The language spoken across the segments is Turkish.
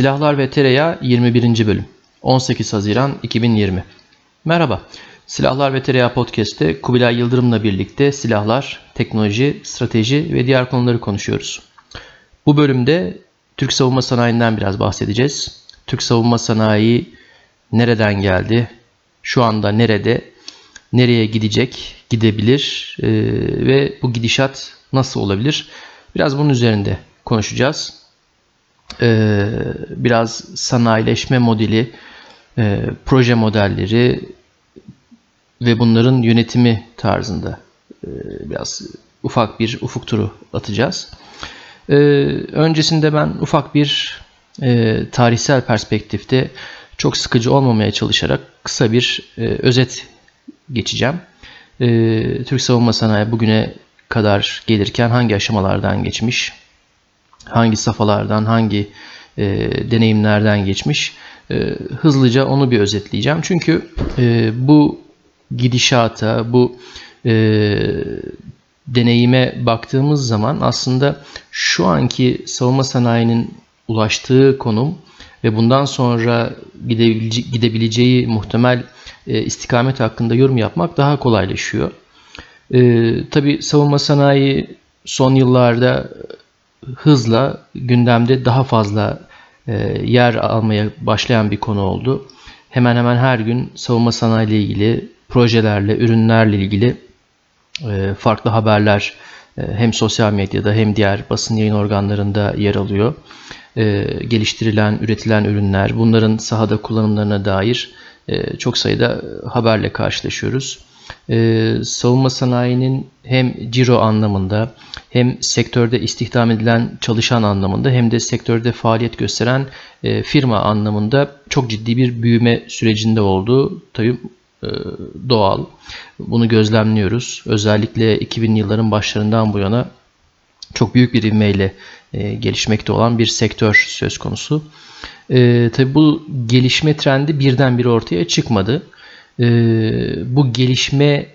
Silahlar ve Tereyağı 21. Bölüm 18 Haziran 2020 Merhaba, Silahlar ve Tereyağı Podcast'te Kubilay Yıldırım'la birlikte silahlar, teknoloji, strateji ve diğer konuları konuşuyoruz. Bu bölümde Türk savunma sanayinden biraz bahsedeceğiz. Türk savunma sanayi nereden geldi, şu anda nerede, nereye gidecek, gidebilir e, ve bu gidişat nasıl olabilir? Biraz bunun üzerinde konuşacağız. E, biraz sanayileşme modeli, e, proje modelleri ve bunların yönetimi tarzında e, biraz ufak bir ufuk turu atacağız. E, öncesinde ben ufak bir e, tarihsel perspektifte çok sıkıcı olmamaya çalışarak kısa bir e, özet geçeceğim. E, Türk savunma sanayi bugüne kadar gelirken hangi aşamalardan geçmiş, hangi safhalardan, hangi e, deneyimlerden geçmiş. E, hızlıca onu bir özetleyeceğim. Çünkü e, bu gidişata, bu e, deneyime baktığımız zaman aslında şu anki savunma sanayinin ulaştığı konum ve bundan sonra gidebilece gidebileceği muhtemel e, istikamet hakkında yorum yapmak daha kolaylaşıyor. E, tabii savunma sanayi son yıllarda hızla gündemde daha fazla e, yer almaya başlayan bir konu oldu. Hemen hemen her gün savunma sanayi ile ilgili projelerle, ürünlerle ilgili e, farklı haberler e, hem sosyal medyada hem diğer basın yayın organlarında yer alıyor. Geliştirilen, üretilen ürünler, bunların sahada kullanımlarına dair çok sayıda haberle karşılaşıyoruz e, savunma sanayinin hem ciro anlamında hem sektörde istihdam edilen çalışan anlamında hem de sektörde faaliyet gösteren e, firma anlamında çok ciddi bir büyüme sürecinde olduğu tabii e, doğal. Bunu gözlemliyoruz. Özellikle 2000 yılların başlarından bu yana çok büyük bir ivmeyle e, gelişmekte olan bir sektör söz konusu. E, tabii bu gelişme trendi birdenbire ortaya çıkmadı. E, bu gelişme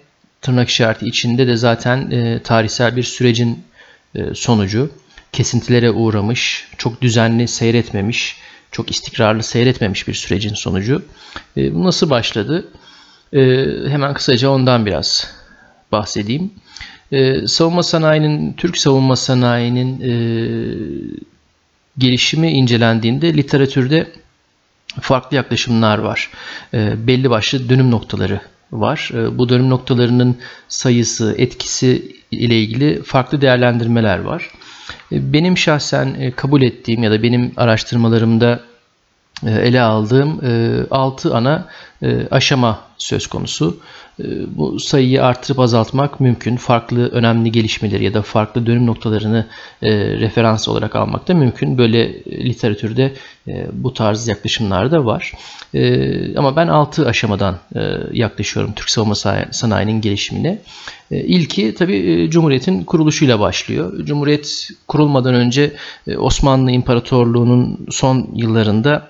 tırnak işareti içinde de zaten e, tarihsel bir sürecin e, sonucu. Kesintilere uğramış, çok düzenli seyretmemiş, çok istikrarlı seyretmemiş bir sürecin sonucu. E, bu nasıl başladı? E, hemen kısaca ondan biraz bahsedeyim. E, savunma sanayinin, Türk savunma sanayinin e, gelişimi incelendiğinde literatürde farklı yaklaşımlar var. E, belli başlı dönüm noktaları var. E, bu dönüm noktalarının sayısı, etkisi ile ilgili farklı değerlendirmeler var. E, benim şahsen e, kabul ettiğim ya da benim araştırmalarımda e, ele aldığım 6 e, ana aşama söz konusu. Bu sayıyı artırıp azaltmak mümkün. Farklı önemli gelişmeleri ya da farklı dönüm noktalarını referans olarak almak da mümkün. Böyle literatürde bu tarz yaklaşımlar da var. Ama ben 6 aşamadan yaklaşıyorum Türk savunma sanayinin gelişimine. İlki tabii Cumhuriyet'in kuruluşuyla başlıyor. Cumhuriyet kurulmadan önce Osmanlı İmparatorluğu'nun son yıllarında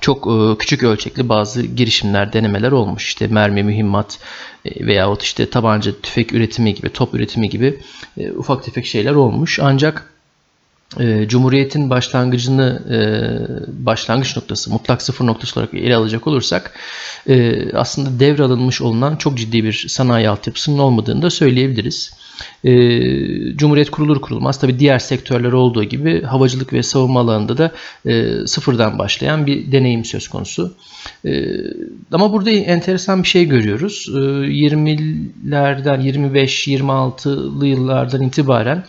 çok e, küçük ölçekli bazı girişimler, denemeler olmuş. İşte mermi, mühimmat e, veyahut işte tabanca, tüfek üretimi gibi, top üretimi gibi e, ufak tefek şeyler olmuş. Ancak Cumhuriyet'in başlangıcını başlangıç noktası, mutlak sıfır noktası olarak ele alacak olursak aslında devralınmış olunan çok ciddi bir sanayi altyapısının olmadığını da söyleyebiliriz. E, Cumhuriyet kurulur kurulmaz tabi diğer sektörler olduğu gibi havacılık ve savunma alanında da e, sıfırdan başlayan bir deneyim söz konusu. E, ama burada enteresan bir şey görüyoruz. E, 20'lerden 25-26'lı yıllardan itibaren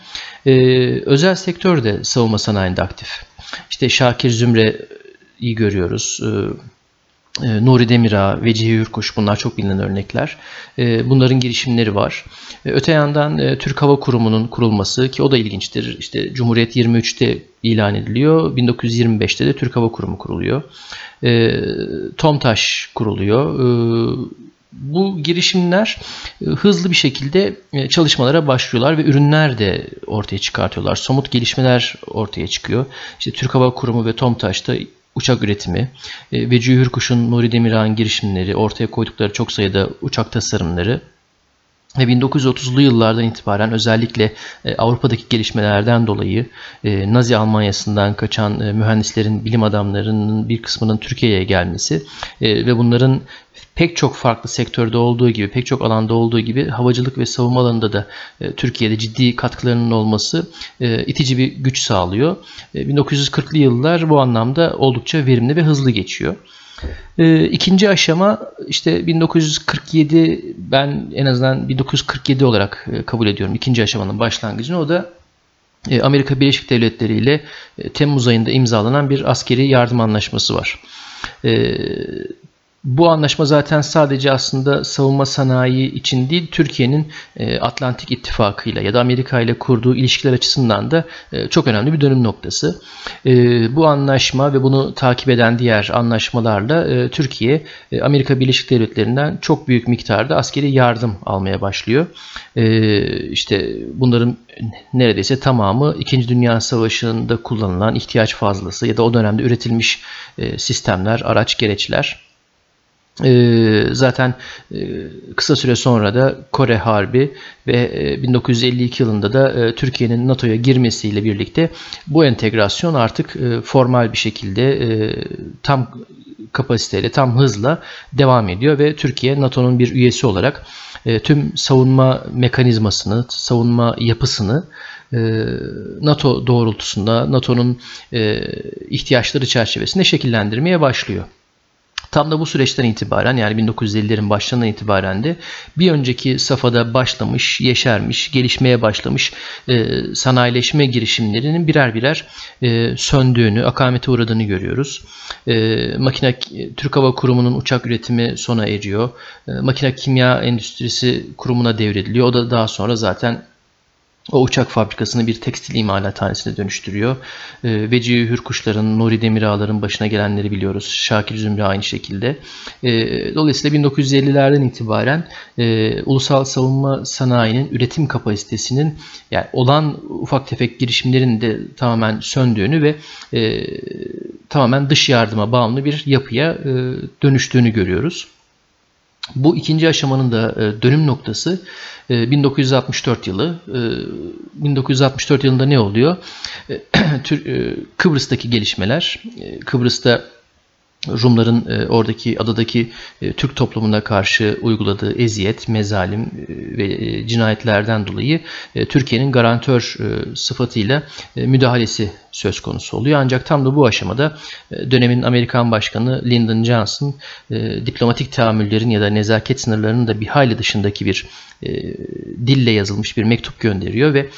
e, özel sektör de savunma sanayinde aktif. İşte Şakir Zümre'yi görüyoruz. E, Nuri Demirağ, Vecihi Hürkuş bunlar çok bilinen örnekler. E, bunların girişimleri var. E, öte yandan Türk Hava Kurumu'nun kurulması ki o da ilginçtir. İşte Cumhuriyet 23'te ilan ediliyor. 1925'te de Türk Hava Kurumu kuruluyor. TOMTAŞ kuruluyor. Bu girişimler hızlı bir şekilde çalışmalara başlıyorlar ve ürünler de ortaya çıkartıyorlar. Somut gelişmeler ortaya çıkıyor. İşte Türk Hava Kurumu ve TOMTAŞ'ta uçak üretimi e, ve Cühür Kuş'un Nuri Demirağ'ın girişimleri, ortaya koydukları çok sayıda uçak tasarımları ve 1930'lu yıllardan itibaren özellikle e, Avrupa'daki gelişmelerden dolayı e, Nazi Almanya'sından kaçan e, mühendislerin, bilim adamlarının bir kısmının Türkiye'ye gelmesi ve bunların pek çok farklı sektörde olduğu gibi, pek çok alanda olduğu gibi havacılık ve savunma alanında da Türkiye'de ciddi katkılarının olması itici bir güç sağlıyor. 1940'lı yıllar bu anlamda oldukça verimli ve hızlı geçiyor. E, ikinci aşama işte 1947 ben en azından 1947 olarak e, kabul ediyorum ikinci aşamanın başlangıcını. O da e, Amerika Birleşik Devletleri ile e, Temmuz ayında imzalanan bir askeri yardım anlaşması var. E, bu anlaşma zaten sadece aslında savunma sanayi için değil, Türkiye'nin e, Atlantik İttifakı ile ya da Amerika ile kurduğu ilişkiler açısından da e, çok önemli bir dönüm noktası. E, bu anlaşma ve bunu takip eden diğer anlaşmalarla Türkiye Amerika Birleşik Devletleri'nden çok büyük miktarda askeri yardım almaya başlıyor. İşte bunların neredeyse tamamı 2. Dünya Savaşı'nda kullanılan ihtiyaç fazlası ya da o dönemde üretilmiş sistemler, araç, gereçler. Ee, zaten e, kısa süre sonra da Kore Harbi ve 1952 e, yılında da e, Türkiye'nin NATO'ya girmesiyle birlikte bu entegrasyon artık formal bir şekilde tam kapasiteyle, tam hızla devam ediyor ve Türkiye NATO'nun bir üyesi olarak tüm savunma mekanizmasını, savunma yapısını NATO doğrultusunda, NATO'nun ihtiyaçları çerçevesinde şekillendirmeye başlıyor. Tam da bu süreçten itibaren yani 1950'lerin başlarından itibaren de bir önceki safhada başlamış, yeşermiş, gelişmeye başlamış e, sanayileşme girişimlerinin birer birer e, söndüğünü, akamete uğradığını görüyoruz. E, makine Türk Hava Kurumu'nun uçak üretimi sona eriyor. E, makine kimya endüstrisi kurumuna devrediliyor. O da daha sonra zaten o uçak fabrikasını bir tekstil imalathanesine dönüştürüyor. E, Veci Hürkuşların, Nuri Demirağlar'ın başına gelenleri biliyoruz. Şakir Zümrü aynı şekilde. E, dolayısıyla 1950'lerden itibaren e, ulusal savunma sanayinin üretim kapasitesinin yani olan ufak tefek girişimlerin de tamamen söndüğünü ve e, tamamen dış yardıma bağımlı bir yapıya e, dönüştüğünü görüyoruz. Bu ikinci aşamanın da e, dönüm noktası 1964 e, yılı. 1964 e, yılında ne oluyor? Kıbrıs'taki gelişmeler, Kıbrıs'ta Rumların e, oradaki adadaki e, Türk toplumuna karşı uyguladığı eziyet, mezalim e, ve cinayetlerden dolayı Türkiye'nin garantör e, sıfatıyla müdahalesi söz konusu oluyor. Ancak tam da bu aşamada dönemin Amerikan Başkanı Lyndon Johnson diplomatik tahammüllerin ya da nezaket sınırlarının da bir hayli dışındaki bir dille yazılmış bir mektup gönderiyor ve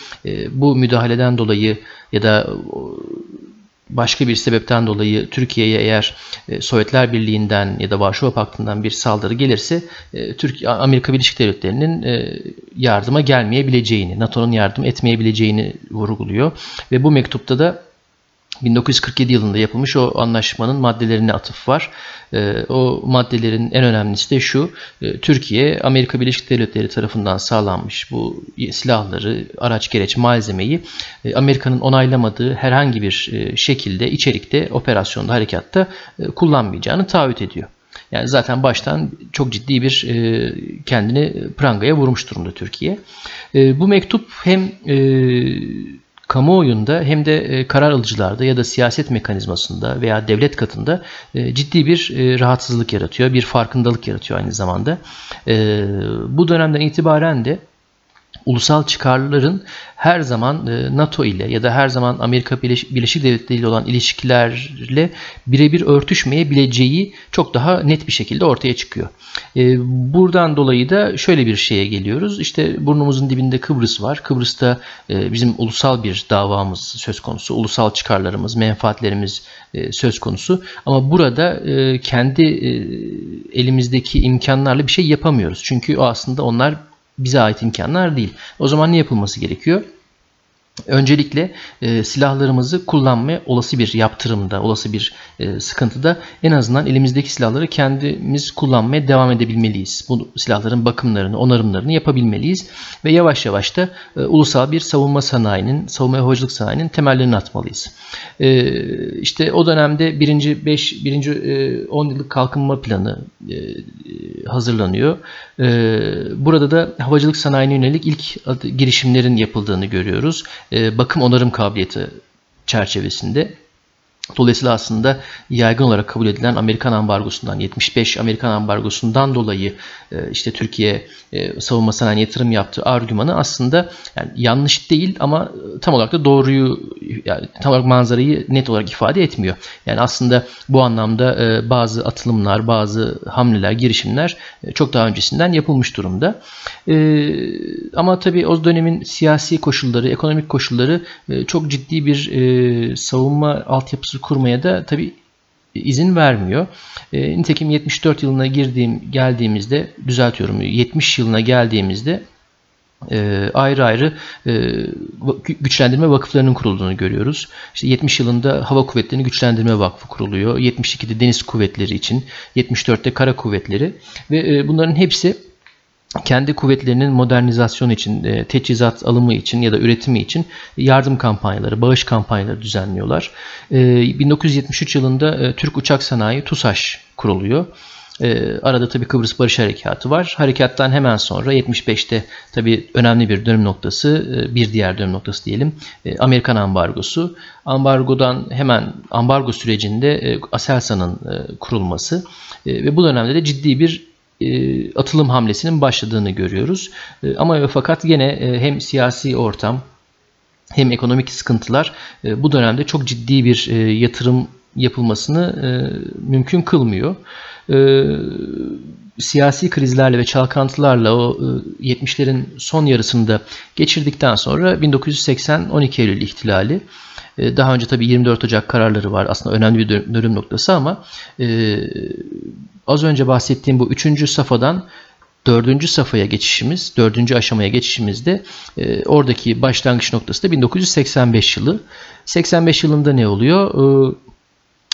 bu müdahaleden dolayı ya da başka bir sebepten dolayı Türkiye'ye eğer e, Sovyetler Birliği'nden ya da Varşova Paktı'ndan bir saldırı gelirse e, Türkiye Amerika Birleşik Devletleri'nin e, yardıma gelmeyebileceğini, NATO'nun yardım etmeyebileceğini vurguluyor. Ve bu mektupta da 1947 yılında yapılmış o anlaşmanın maddelerine atıf var. Ee, o maddelerin en önemlisi de şu. E, Türkiye Amerika Birleşik Devletleri tarafından sağlanmış bu silahları, araç gereç malzemeyi e, Amerika'nın onaylamadığı herhangi bir e, şekilde içerikte, operasyonda, harekatta kullanmayacağını taahhüt ediyor. Yani zaten baştan çok ciddi bir kendini prangaya vurmuş durumda Türkiye. Bu mektup hem kamuoyunda hem de e, karar alıcılarda ya da siyaset mekanizmasında veya devlet katında e, ciddi bir e, rahatsızlık yaratıyor, bir farkındalık yaratıyor aynı zamanda. Bu dönemden itibaren de ulusal çıkarların her zaman e, NATO ile ya da her zaman Amerika Birleşik Devletleri ile olan ilişkilerle birebir örtüşmeyebileceği çok daha net bir şekilde ortaya çıkıyor. E, buradan dolayı da şöyle bir şeye geliyoruz. İşte burnumuzun dibinde Kıbrıs var. Kıbrıs'ta e, bizim ulusal bir davamız söz konusu. Ulusal çıkarlarımız, menfaatlerimiz söz konusu. Ama burada kendi elimizdeki imkanlarla bir şey yapamıyoruz. Çünkü o aslında onlar bize ait imkanlar değil. O zaman ne yapılması gerekiyor? Öncelikle e, silahlarımızı kullanmaya olası bir yaptırımda, olası bir e, sıkıntıda en azından elimizdeki silahları kendimiz kullanmaya devam edebilmeliyiz. Bu silahların bakımlarını, onarımlarını yapabilmeliyiz ve yavaş yavaş da e, ulusal bir savunma sanayinin, savunma havacılık sanayinin temellerini atmalıyız. E, işte o dönemde birinci 5 birinci e, 10 yıllık kalkınma planı e, hazırlanıyor. E, burada da havacılık sanayine yönelik ilk girişimlerin yapıldığını görüyoruz bakım onarım kabiliyeti çerçevesinde Dolayısıyla aslında yaygın olarak kabul edilen Amerikan ambargosundan 75 Amerikan ambargosundan dolayı e, işte Türkiye e, savunma sanayi yatırım yaptığı argümanı aslında yani yanlış değil ama tam olarak da doğruyu yani tam olarak manzarayı net olarak ifade etmiyor. Yani aslında bu anlamda e, bazı atılımlar, bazı hamleler, girişimler çok daha öncesinden yapılmış durumda. Ama tabii o dönemin siyasi koşulları, ekonomik koşulları çok ciddi bir savunma altyapısı kurmaya da tabi izin vermiyor. E, nitekim 74 yılına girdiğim geldiğimizde düzeltiyorum 70 yılına geldiğimizde e, ayrı ayrı e, güçlendirme vakıflarının kurulduğunu görüyoruz. İşte 70 yılında Hava Kuvvetleri'ni Güçlendirme Vakfı kuruluyor. 72'de Deniz Kuvvetleri için, 74'te Kara Kuvvetleri ve e, bunların hepsi kendi kuvvetlerinin modernizasyon için, e, teçhizat alımı için ya da üretimi için yardım kampanyaları, bağış kampanyaları düzenliyorlar. 1973 e, yılında e, Türk Uçak Sanayi TUSAŞ kuruluyor. Arada tabii Kıbrıs Barış Harekatı var. Harekattan hemen sonra 75'te tabii önemli bir dönüm noktası, bir diğer dönüm noktası diyelim. Amerikan ambargosu. Ambargodan hemen ambargo sürecinde Aselsan'ın kurulması ve bu dönemde de ciddi bir atılım hamlesinin başladığını görüyoruz. E, ama fakat yine e, hem siyasi ortam hem ekonomik sıkıntılar bu dönemde çok ciddi bir yatırım yapılmasını mümkün kılmıyor. Siyasi krizlerle ve çalkantılarla o 70'lerin son yarısında geçirdikten sonra 1980 12 Eylül ihtilali daha önce tabii 24 Ocak kararları var. Aslında önemli bir dönüm noktası ama az önce bahsettiğim bu üçüncü safhadan dördüncü safhaya geçişimiz, dördüncü aşamaya geçişimizde e, oradaki başlangıç noktası da 1985 yılı. 85 yılında ne oluyor? E,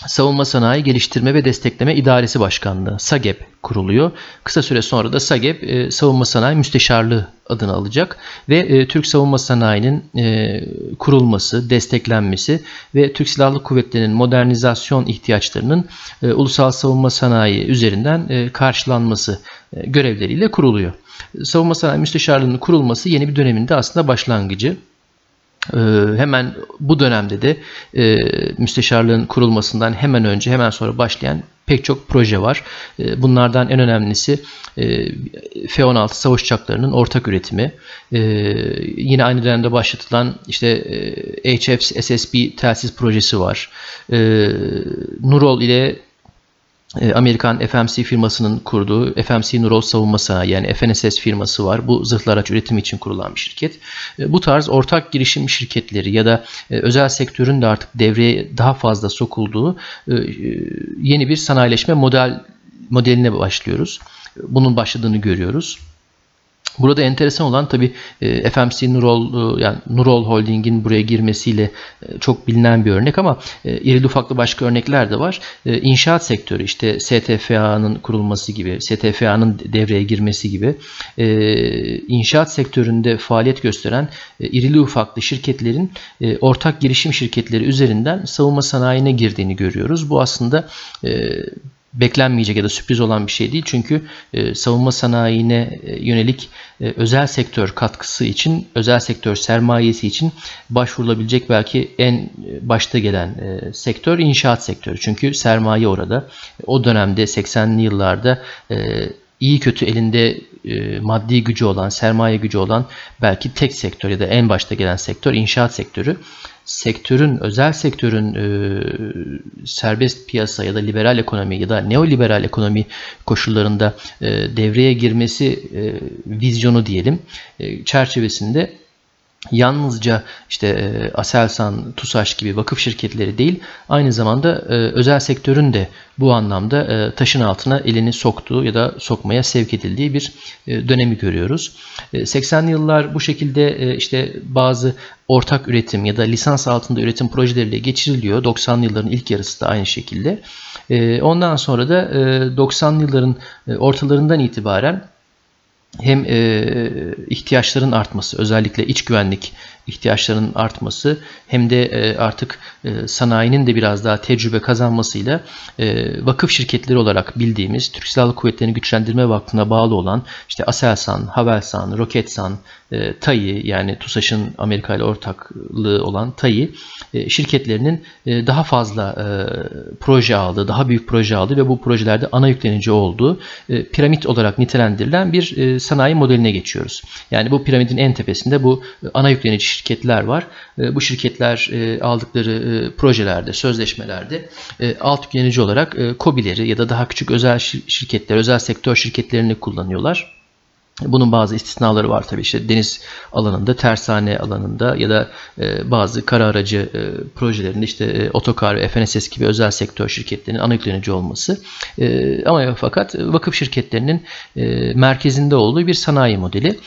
Savunma Sanayi Geliştirme ve Destekleme İdaresi Başkanlığı SAGEP kuruluyor. Kısa süre sonra da SAGEP e, Savunma Sanayi Müsteşarlığı adını alacak ve e, Türk Savunma Sanayi'nin e, kurulması, desteklenmesi ve Türk Silahlı Kuvvetleri'nin modernizasyon ihtiyaçlarının e, ulusal savunma sanayi üzerinden e, karşılanması e, görevleriyle kuruluyor. Savunma Sanayi Müsteşarlığı'nın kurulması yeni bir döneminde aslında başlangıcı. Ee, hemen bu dönemde de e, müsteşarlığın kurulmasından hemen önce hemen sonra başlayan pek çok proje var. E, bunlardan en önemlisi e, F-16 savaş uçaklarının ortak üretimi. Yine aynı dönemde başlatılan işte e, HF SSB telsiz projesi var. Nurol ile Amerikan FMC firmasının kurduğu FMC Nurol Savunma Sanayi yani FNSS firması var. Bu zırhlı araç üretimi için kurulan bir şirket. E, bu tarz ortak girişim şirketleri ya da e, özel sektörün de artık devreye daha fazla sokulduğu yeni bir sanayileşme model modeline başlıyoruz. Bunun başladığını görüyoruz. Burada enteresan olan tabi e, FMC Nurol e, yani Nurol Holding'in buraya girmesiyle e, çok bilinen bir örnek ama irili ufaklı başka örnekler de var. İnşaat sektörü işte STFA'nın kurulması gibi, STFA'nın devreye girmesi gibi inşaat sektöründe faaliyet gösteren irili ufaklı şirketlerin ortak girişim şirketleri üzerinden savunma sanayine girdiğini görüyoruz. Bu aslında beklenmeyecek ya da sürpriz olan bir şey değil. Çünkü e, savunma sanayine e, yönelik e, özel sektör katkısı için, özel sektör sermayesi için başvurulabilecek belki en e, başta gelen e, sektör inşaat sektörü. Çünkü sermaye orada. O dönemde 80'li yıllarda e, iyi kötü elinde e, maddi gücü olan, sermaye gücü olan belki tek sektör ya da en başta gelen sektör inşaat sektörü. Sektörün, özel sektörün e, serbest piyasa ya da liberal ekonomi ya da neoliberal ekonomi koşullarında e, devreye girmesi vizyonu diyelim çerçevesinde yalnızca işte e, Aselsan, TUSAŞ gibi vakıf şirketleri değil, aynı zamanda e, özel sektörün de bu anlamda e, taşın altına elini soktuğu ya da sokmaya sevk edildiği bir dönemi görüyoruz. 80'li yıllar bu şekilde işte bazı ortak üretim ya da lisans altında üretim projeleriyle geçiriliyor. 90'lı yılların ilk yarısı da aynı şekilde. Ondan sonra da 90'lı yılların ortalarından itibaren hem e, ihtiyaçların artması, özellikle iç güvenlik ihtiyaçlarının artması hem de e, artık e, sanayinin de biraz daha tecrübe kazanmasıyla e, vakıf şirketleri olarak bildiğimiz Türk Silahlı Kuvvetleri'ni güçlendirme vakfına bağlı olan işte Aselsan, Havelsan, Roketsan, e, TAİ yani TUSAŞ'ın Amerika ile ortaklığı olan TAİ e, şirketlerinin e, daha fazla e, proje aldığı, daha büyük proje aldığı ve bu projelerde ana yüklenici olduğu e, piramit olarak nitelendirilen bir sanayi modeline geçiyoruz. Yani bu piramidin en tepesinde bu ana yüklenici şirketler var. Bu şirketler aldıkları projelerde, sözleşmelerde alt yüklenici olarak e, COBİ'leri ya da daha küçük özel şirketler, özel sektör şirketlerini kullanıyorlar. Bunun bazı istisnaları var tabii işte deniz alanında, tersane alanında ya da e, bazı kara aracı e, projelerinde işte e, otokar ve FNSS gibi özel sektör şirketlerinin ana yüklenici olması. Ama fakat vakıf şirketlerinin merkezinde olduğu bir sanayi modeli.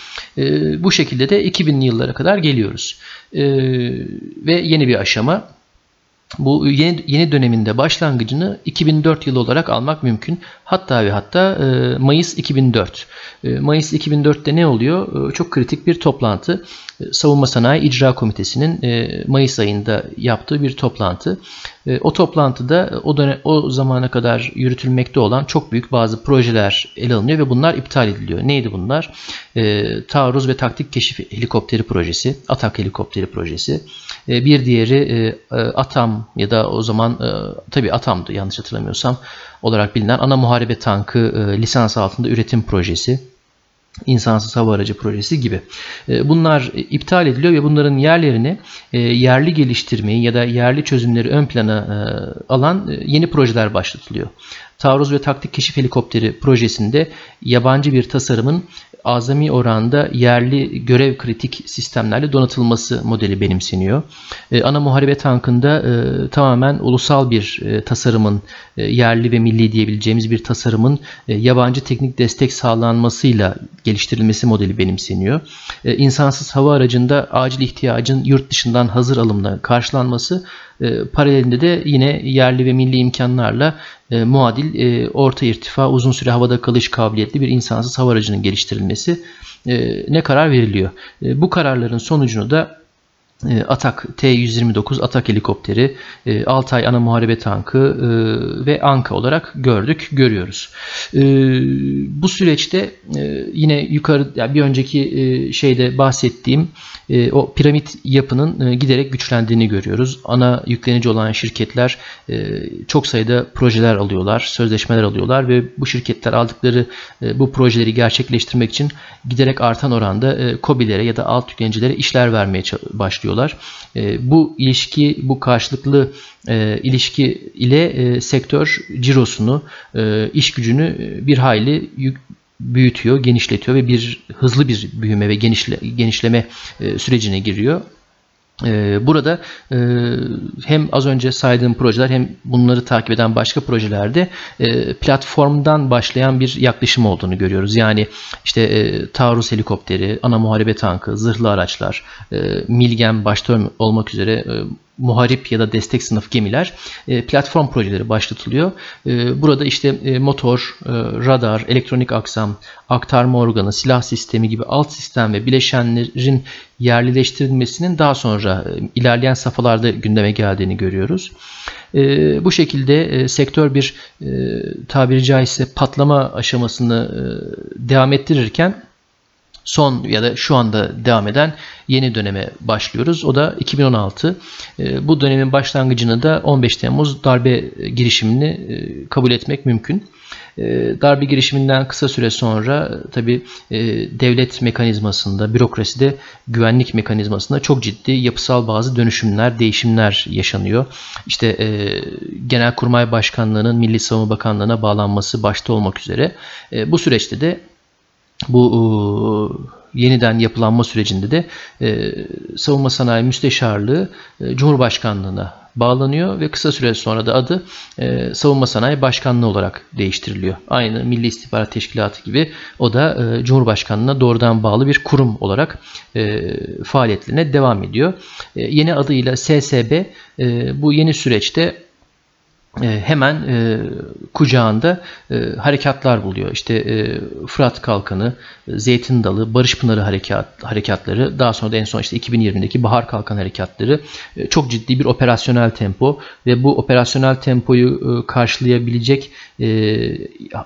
Bu şekilde de 2000'li yıllara kadar geliyoruz. Ve yeni bir aşama bu yeni, yeni döneminde başlangıcını 2004 yılı olarak almak mümkün. Hatta ve hatta e, Mayıs 2004. E, Mayıs 2004'te ne oluyor? E, çok kritik bir toplantı. E, Savunma Sanayi İcra Komitesi'nin e, Mayıs ayında yaptığı bir toplantı. E, o toplantıda o dönem, o zamana kadar yürütülmekte olan çok büyük bazı projeler ele alınıyor ve bunlar iptal ediliyor. Neydi bunlar? Taarruz ve Taktik Keşif Helikopteri projesi, Atak Helikopteri projesi. Bir diğeri ATAM ya da o zaman tabii ATAM'dı yanlış hatırlamıyorsam olarak bilinen ana muharebe tankı lisans altında üretim projesi insansız hava aracı projesi gibi. E, bunlar iptal ediliyor ve bunların yerlerini e, yerli geliştirmeyi ya da yerli çözümleri ön plana e, alan yeni projeler başlatılıyor. Taarruz ve taktik keşif helikopteri projesinde yabancı bir tasarımın azami oranda yerli görev kritik sistemlerle donatılması modeli benimseniyor. E, ana muharebe tankında e, tamamen ulusal bir e, tasarımın e, yerli ve milli diyebileceğimiz bir tasarımın e, yabancı teknik destek sağlanmasıyla geliştirilmesi modeli benimseniyor. E, insansız hava aracında acil ihtiyacın yurt dışından hazır alımla karşılanması e, paralelinde de yine yerli ve milli imkanlarla e, muadil e, orta irtifa uzun süre havada kalış kabiliyetli bir insansız hava aracının geliştirilmesi e, ne karar veriliyor. E, bu kararların sonucunu da e, Atak T-129 Atak helikopteri, e, Altay ana muharebe tankı e, ve Anka olarak gördük, görüyoruz. Bu süreçte yine yukarı bir önceki şeyde bahsettiğim o piramit yapının giderek güçlendiğini görüyoruz. Ana yüklenici olan şirketler çok sayıda projeler alıyorlar, sözleşmeler alıyorlar ve bu şirketler aldıkları bu projeleri gerçekleştirmek için giderek artan oranda COBİ'lere ya da alt yüklenicilere işler vermeye başlıyorlar çalışıyorlar. E, bu ilişki, bu karşılıklı e, ilişki ile e, sektör cirosunu, e, iş gücünü e, bir hayli yük, büyütüyor, genişletiyor ve bir hızlı bir büyüme ve genişle, genişleme e, sürecine giriyor. Ee, burada e, hem az önce saydığım projeler hem bunları takip eden başka projelerde e, platformdan başlayan bir yaklaşım olduğunu görüyoruz. Yani işte e, taarruz helikopteri, ana muharebe tankı, zırhlı araçlar, milgem başta olmak üzere muharip ya da destek sınıf gemiler e, platform projeleri başlatılıyor. E, burada işte e, motor, radar, elektronik aksam, aktarma organı, silah sistemi gibi alt sistem ve bileşenlerin yerlileştirilmesinin daha sonra ilerleyen safhalarda gündeme geldiğini görüyoruz. Bu şekilde sektör bir tabiri caizse patlama aşamasını devam ettirirken son ya da şu anda devam eden yeni döneme başlıyoruz. O da 2016. Ee, bu dönemin başlangıcını da 15 Temmuz darbe girişimini e, kabul etmek mümkün. Ee, darbe girişiminden kısa süre sonra tabi e, devlet mekanizmasında, bürokraside, güvenlik mekanizmasında çok ciddi yapısal bazı dönüşümler, değişimler yaşanıyor. İşte e, Genelkurmay Başkanlığı'nın Milli Savunma Bakanlığı'na bağlanması başta olmak üzere bu süreçte de bu yeniden yapılanma sürecinde de e, Savunma Sanayi Müsteşarlığı e, Cumhurbaşkanlığına bağlanıyor ve kısa süre sonra da adı e, Savunma Sanayi Başkanlığı olarak değiştiriliyor. Aynı Milli İstihbarat Teşkilatı gibi o da e, Cumhurbaşkanlığına doğrudan bağlı bir kurum olarak e, faaliyetlerine devam ediyor. E, yeni adıyla SSB e, bu yeni süreçte e, hemen e, kucağında e, harekatlar buluyor. İşte e, Fırat Kalkanı, Zeytin Dalı, Barış Pınarı harekat, harekatları, daha sonra da en son işte 2020'deki Bahar Kalkan harekatları e, çok ciddi bir operasyonel tempo ve bu operasyonel tempoyu e, karşılayabilecek e,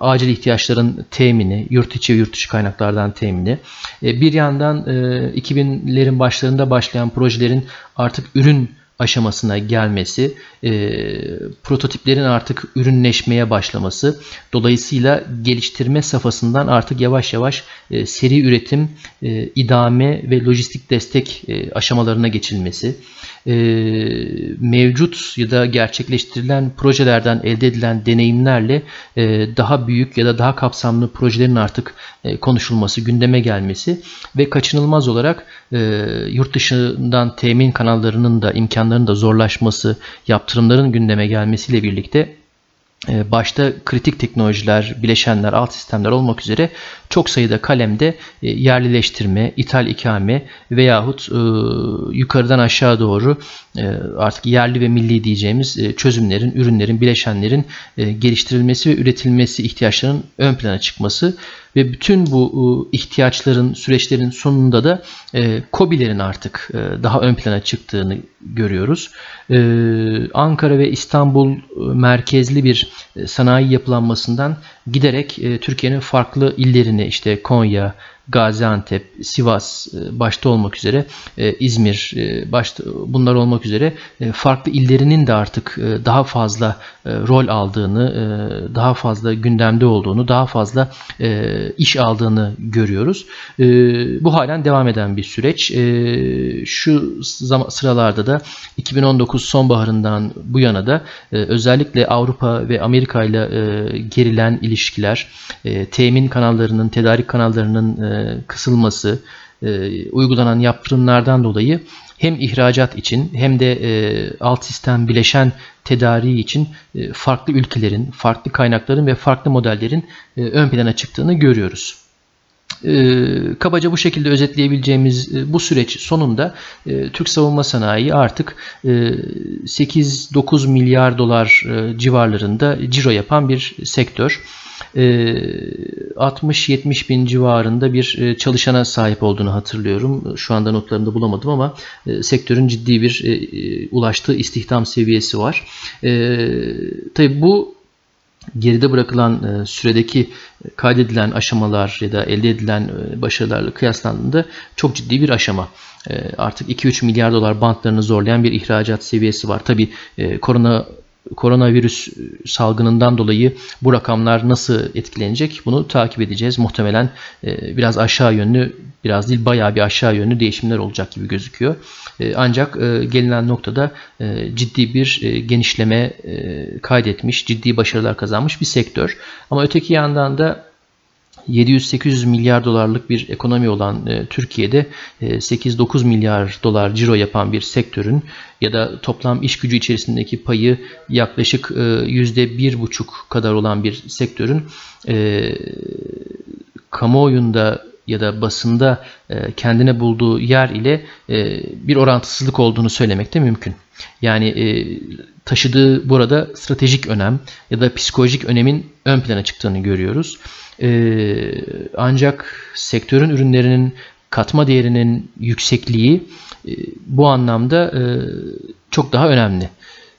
acil ihtiyaçların temini, yurt içi ve yurt dışı kaynaklardan temini, e, bir yandan e, 2000'lerin başlarında başlayan projelerin artık ürün aşamasına gelmesi, e, prototiplerin artık ürünleşmeye başlaması, dolayısıyla geliştirme safhasından artık yavaş yavaş e, seri üretim, e, idame ve lojistik destek e, aşamalarına geçilmesi, e, mevcut ya da gerçekleştirilen projelerden elde edilen deneyimlerle e, daha büyük ya da daha kapsamlı projelerin artık e, konuşulması, gündeme gelmesi ve kaçınılmaz olarak yurt dışından temin kanallarının da imkanlarının da zorlaşması, yaptırımların gündeme gelmesiyle birlikte başta kritik teknolojiler, bileşenler, alt sistemler olmak üzere çok sayıda kalemde e, yerlileştirme, ithal ikame veyahut e, yukarıdan aşağı doğru artık yerli ve milli diyeceğimiz çözümlerin, ürünlerin, bileşenlerin geliştirilmesi ve üretilmesi ihtiyaçlarının ön plana çıkması ve bütün bu ihtiyaçların, süreçlerin sonunda da COBİ'lerin artık daha ön plana çıktığını görüyoruz. Ankara ve İstanbul merkezli bir sanayi yapılanmasından giderek Türkiye'nin farklı illerini işte Konya, Gaziantep, Sivas e, başta olmak üzere e, İzmir e, başta bunlar olmak üzere farklı illerinin de artık daha fazla rol aldığını, daha fazla gündemde olduğunu, daha fazla iş aldığını görüyoruz. Bu halen devam eden bir süreç. Şu sıralarda da 2019 sonbaharından bu yana da özellikle Avrupa ve Amerika ile gerilen ilişkiler, temin kanallarının, tedarik kanallarının kısılması, e, uygulanan yaptırımlardan dolayı hem ihracat için hem de e, alt sistem bileşen tedariği için e, farklı ülkelerin, farklı kaynakların ve farklı modellerin ön plana çıktığını görüyoruz. E, kabaca bu şekilde özetleyebileceğimiz e, bu süreç sonunda e, Türk savunma sanayi artık e, 8-9 milyar dolar e, civarlarında ciro yapan bir sektör. 60-70 ee, bin civarında bir e, çalışana sahip olduğunu hatırlıyorum. Şu anda notlarımda bulamadım ama e, sektörün ciddi bir e, ulaştığı istihdam seviyesi var. Tabii bu geride bırakılan süredeki kaydedilen aşamalar ya da elde edilen başarılarla kıyaslandığında çok ciddi bir aşama. Artık 2-3 milyar dolar bantlarını zorlayan bir ihracat seviyesi var. Tabi korona koronavirüs salgınından dolayı bu rakamlar nasıl etkilenecek bunu takip edeceğiz. Muhtemelen e, biraz aşağı yönlü, biraz değil bayağı bir aşağı yönlü değişimler olacak gibi gözüküyor. E, ancak e, gelinen noktada ciddi bir genişleme kaydetmiş, ciddi başarılar kazanmış bir sektör. Ama öteki yandan da 700-800 milyar dolarlık bir ekonomi olan e, Türkiye'de e, 8-9 milyar dolar ciro yapan bir sektörün ya da toplam iş gücü içerisindeki payı yaklaşık e, %1,5 kadar olan bir sektörün e, kamuoyunda ya da basında e, kendine bulduğu yer ile e, bir orantısızlık olduğunu söylemek de mümkün. Yani e, taşıdığı burada stratejik önem ya da psikolojik önemin ön plana çıktığını görüyoruz. E, ancak sektörün ürünlerinin katma değerinin yüksekliği e, bu anlamda e, çok daha önemli.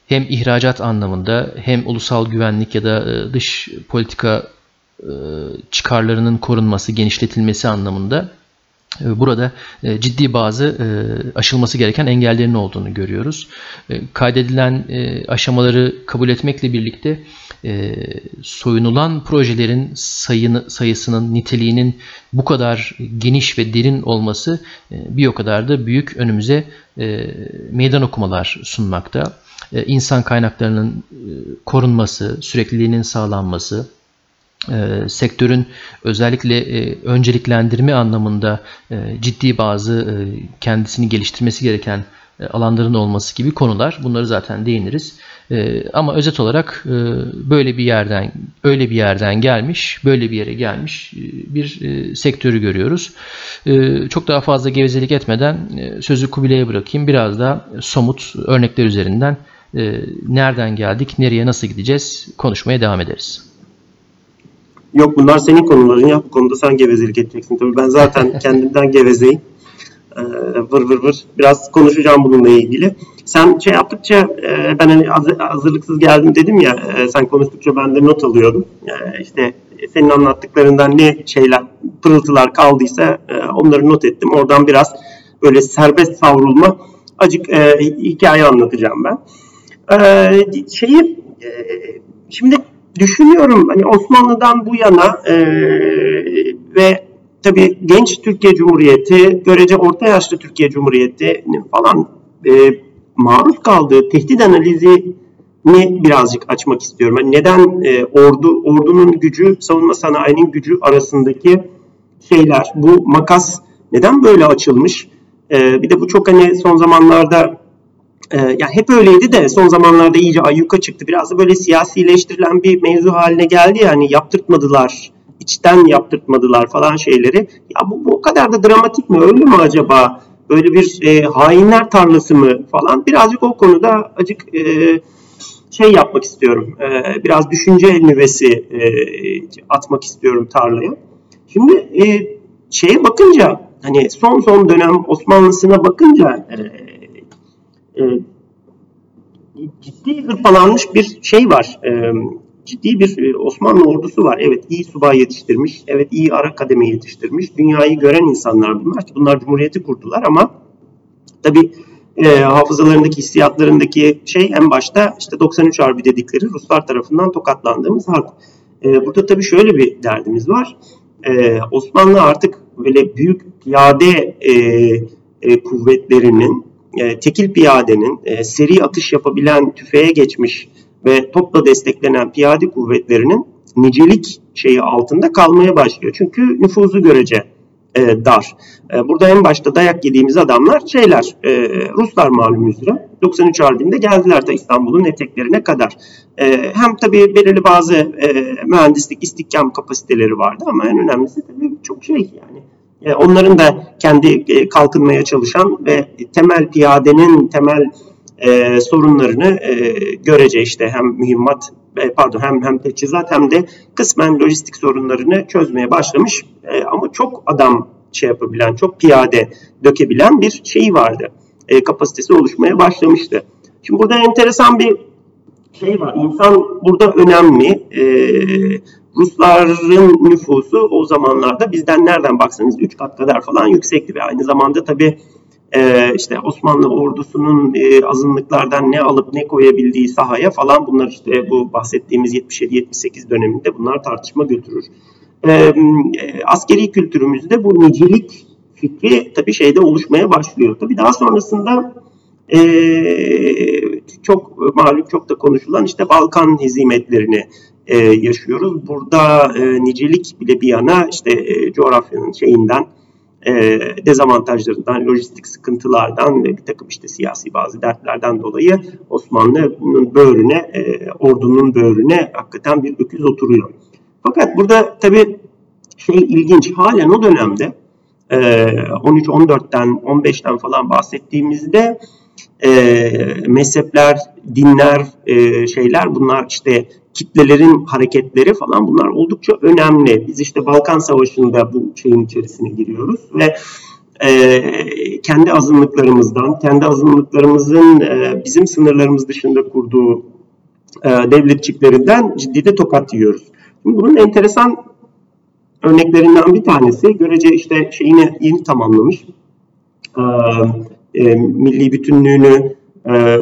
Hem ihracat anlamında hem ulusal güvenlik ya da e, dış politika çıkarlarının korunması, genişletilmesi anlamında burada e, ciddi bazı e, aşılması gereken engellerin olduğunu görüyoruz. Kaydedilen aşamaları kabul etmekle birlikte soyunulan projelerin sayını, sayısının, niteliğinin bu kadar geniş ve derin olması bir o kadar da büyük önümüze meydan okumalar sunmakta. İnsan kaynaklarının korunması, sürekliliğinin sağlanması, e, sektörün özellikle e, önceliklendirme anlamında e, ciddi bazı e, kendisini geliştirmesi gereken e, alanların olması gibi konular. Bunları zaten değiniriz. E, ama özet olarak e, böyle bir yerden öyle bir yerden gelmiş, böyle bir yere gelmiş bir sektörü görüyoruz. Çok daha fazla gevezelik etmeden sözü Kubilay'a bırakayım. Biraz da somut örnekler üzerinden nereden geldik, nereye nasıl gideceğiz konuşmaya devam ederiz. Yok bunlar senin konuların ya. Bu konuda sen gevezelik edeceksin. Tabii ben zaten kendimden gevezeyim. Ee, vır vır vır. Biraz konuşacağım bununla ilgili. Sen şey yaptıkça e, ben hani hazırlıksız geldim dedim ya e, sen konuştukça ben de not alıyordum. E, işte senin anlattıklarından ne şeyler pırıltılar kaldıysa onları not ettim. Oradan biraz böyle serbest savrulma acık hikaye anlatacağım ben. Şeyi şimdi düşünüyorum hani Osmanlı'dan bu yana ve tabii genç Türkiye Cumhuriyeti, görece orta yaşlı Türkiye Cumhuriyeti'nin falan e, maruz kaldığı tehdit analizini birazcık açmak istiyorum. Yani neden e, ordu ordunun gücü, savunma sanayinin gücü arasındaki şeyler, bu makas neden böyle açılmış? E, bir de bu çok hani son zamanlarda e, ya hep öyleydi de son zamanlarda iyice ayyuka çıktı. Biraz da böyle siyasileştirilen bir mevzu haline geldi yani yaptırtmadılar içten yaptırtmadılar falan şeyleri. Ya bu, bu o kadar da dramatik mi? Öyle mi acaba? Böyle bir e, hainler tarlası mı falan? Birazcık o konuda acık e, şey yapmak istiyorum. E, biraz düşünce nüvesi e, atmak istiyorum tarlaya. Şimdi e, şeye bakınca hani son son dönem Osmanlısına bakınca e, e, ciddi hırpalanmış bir şey var. E, ciddi bir e, Osmanlı ordusu var. Evet iyi subay yetiştirmiş, evet iyi ara kademe yetiştirmiş. Dünyayı gören insanlar bunlar bunlar cumhuriyeti kurdular ama tabi e, hafızalarındaki, hissiyatlarındaki şey en başta işte 93 Harbi dedikleri Ruslar tarafından tokatlandığımız halk. E, burada tabi şöyle bir derdimiz var. E, Osmanlı artık böyle büyük piyade e, e, kuvvetlerinin, e, tekil piyadenin, e, seri atış yapabilen tüfeğe geçmiş ve topla desteklenen piyade kuvvetlerinin nicelik şeyi altında kalmaya başlıyor. Çünkü nüfuzu görece e, dar. E, burada en başta dayak yediğimiz adamlar şeyler, e, Ruslar malum üzere. 93 Harbi'nde geldiler de İstanbul'un eteklerine kadar. E, hem tabii belirli bazı e, mühendislik, istikam kapasiteleri vardı ama en önemlisi tabii çok şey yani. E, onların da kendi e, kalkınmaya çalışan ve temel piyadenin temel e, sorunlarını e, görece işte hem mühimmat pardon hem hem teçhizat hem de kısmen lojistik sorunlarını çözmeye başlamış ama çok adam şey yapabilen, çok piyade dökebilen bir şey vardı. Kapasitesi oluşmaya başlamıştı. Şimdi burada enteresan bir şey var. İnsan burada önemli. E, Rusların nüfusu o zamanlarda bizden nereden baksanız 3 kat kadar falan yüksekti ve aynı zamanda tabii e, işte Osmanlı ordusunun e, azınlıklardan ne alıp ne koyabildiği sahaya falan bunlar işte bu bahsettiğimiz 77-78 döneminde bunlar tartışma götürür. E, e, askeri kültürümüzde bu nicelik fikri tabii şeyde oluşmaya başlıyor. Tabii daha sonrasında e, çok malum çok da konuşulan işte Balkan hizmetlerini e, yaşıyoruz. Burada e, nicelik bile bir yana işte e, coğrafyanın şeyinden e, dezavantajlarından, lojistik sıkıntılardan ve bir takım işte siyasi bazı dertlerden dolayı Osmanlı'nın böğrüne, e, ordunun böğrüne hakikaten bir öküz oturuyor. Fakat burada tabii şey ilginç, halen o dönemde e, 13-14'ten, 15'ten falan bahsettiğimizde e, mezhepler, dinler, e, şeyler bunlar işte kitlelerin hareketleri falan bunlar oldukça önemli. Biz işte Balkan Savaşı'nda bu şeyin içerisine giriyoruz ve e, kendi azınlıklarımızdan, kendi azınlıklarımızın e, bizim sınırlarımız dışında kurduğu e, devletçiklerinden ciddi de tokat yiyoruz. Şimdi bunun enteresan örneklerinden bir tanesi görece işte şeyini yeni tamamlamış. E, e, milli bütünlüğünü e,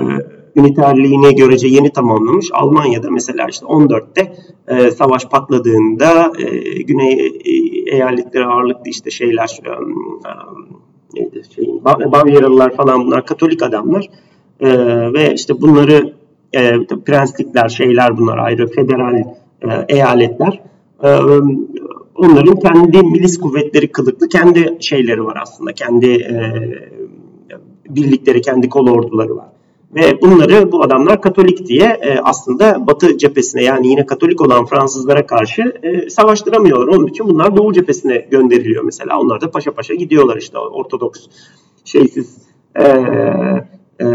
üniterliğini görece yeni tamamlamış. Almanya'da mesela işte 14'te e, savaş patladığında e, Güney e, eyaletleri ağırlıklı işte şeyler e, e, neydi şeyin Bavyeralılar falan bunlar Katolik adamlar e, ve işte bunları e, prenslikler şeyler bunlar ayrı federal e, eyaletler E, onların kendi milis kuvvetleri kılıklı kendi şeyleri var aslında. Kendi e, birlikleri, kendi kol orduları var. Ve bunları bu adamlar Katolik diye e, aslında Batı cephesine yani yine Katolik olan Fransızlara karşı e, savaştıramıyorlar. Onun için bunlar Doğu cephesine gönderiliyor mesela. Onlar da paşa paşa gidiyorlar işte Ortodoks şeysiz e, e,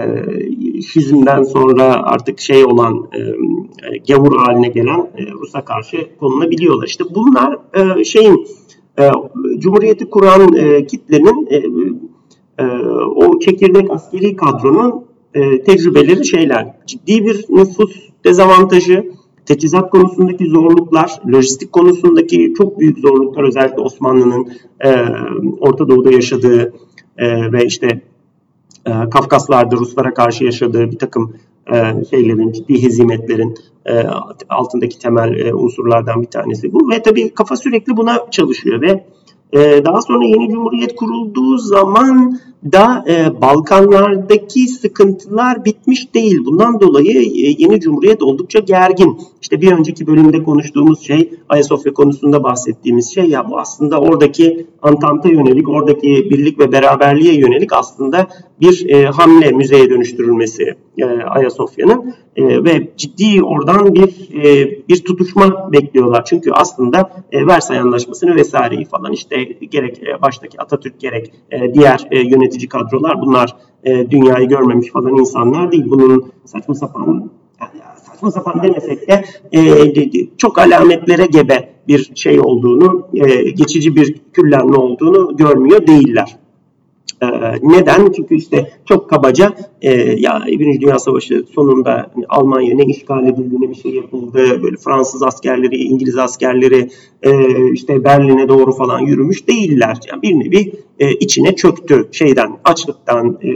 şizmden sonra artık şey olan e, gavur haline gelen e, Rus'a karşı konulabiliyorlar. İşte bunlar e, şeyin e, Cumhuriyeti kuran e, kitlenin e, e, o çekirdek askeri kadronun e, tecrübeleri şeyler. Ciddi bir nüfus dezavantajı, teçhizat konusundaki zorluklar, lojistik konusundaki çok büyük zorluklar özellikle Osmanlı'nın e, Orta Doğu'da yaşadığı e, ve işte e, Kafkaslar'da Ruslara karşı yaşadığı bir takım e, şeylerin, ciddi hezimetlerin e, altındaki temel e, unsurlardan bir tanesi bu. Ve tabii kafa sürekli buna çalışıyor ve e, daha sonra yeni cumhuriyet kurulduğu zaman da e, Balkanlardaki sıkıntılar bitmiş değil. Bundan dolayı e, yeni cumhuriyet oldukça gergin. İşte bir önceki bölümde konuştuğumuz şey Ayasofya konusunda bahsettiğimiz şey ya bu aslında oradaki Antant'a yönelik, oradaki birlik ve beraberliğe yönelik aslında bir e, hamle müzeye dönüştürülmesi e, Ayasofya'nın e, ve ciddi oradan bir e, bir tutuşma bekliyorlar. Çünkü aslında e, Versay Anlaşması'nı vesaireyi falan işte gerek e, baştaki Atatürk gerek e, diğer e, yönetici kadrolar bunlar e, dünyayı görmemiş falan insanlar değil. Bunun saçma sapan saçma sapan demesek de e, çok alametlere gebe bir şey olduğunu, e, geçici bir küllenme olduğunu görmüyor değiller. E, neden? Çünkü işte çok kabaca e, ya Birinci Dünya Savaşı sonunda Almanya ne işgal edildi ne bir şey yapıldı. Böyle Fransız askerleri, İngiliz askerleri e, işte Berlin'e doğru falan yürümüş değiller. Yani bir nevi e, içine çöktü şeyden, açlıktan, e,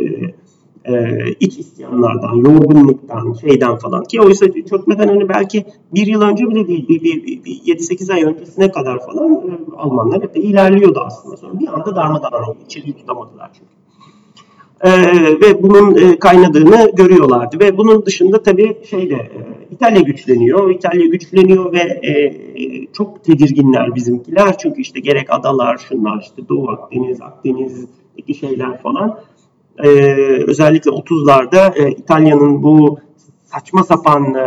e, iç isyanlardan, yorgunluktan, şeyden falan ki oysa çökmeden hani belki bir yıl önce bile değil, bir, bir, bir, bir 7-8 ay öncesine kadar falan e, Almanlar hep de ilerliyordu aslında. Sonra bir anda darmadağın oldu. İçeriği tutamadılar çünkü. Ee, ve bunun e, kaynadığını görüyorlardı ve bunun dışında tabii şeyde e, İtalya güçleniyor. İtalya güçleniyor ve e, çok tedirginler bizimkiler çünkü işte gerek adalar, şunlar işte Doğu Akdeniz, Akdeniz'deki şeyler falan e, özellikle 30'larda e, İtalya'nın bu saçma sapan e,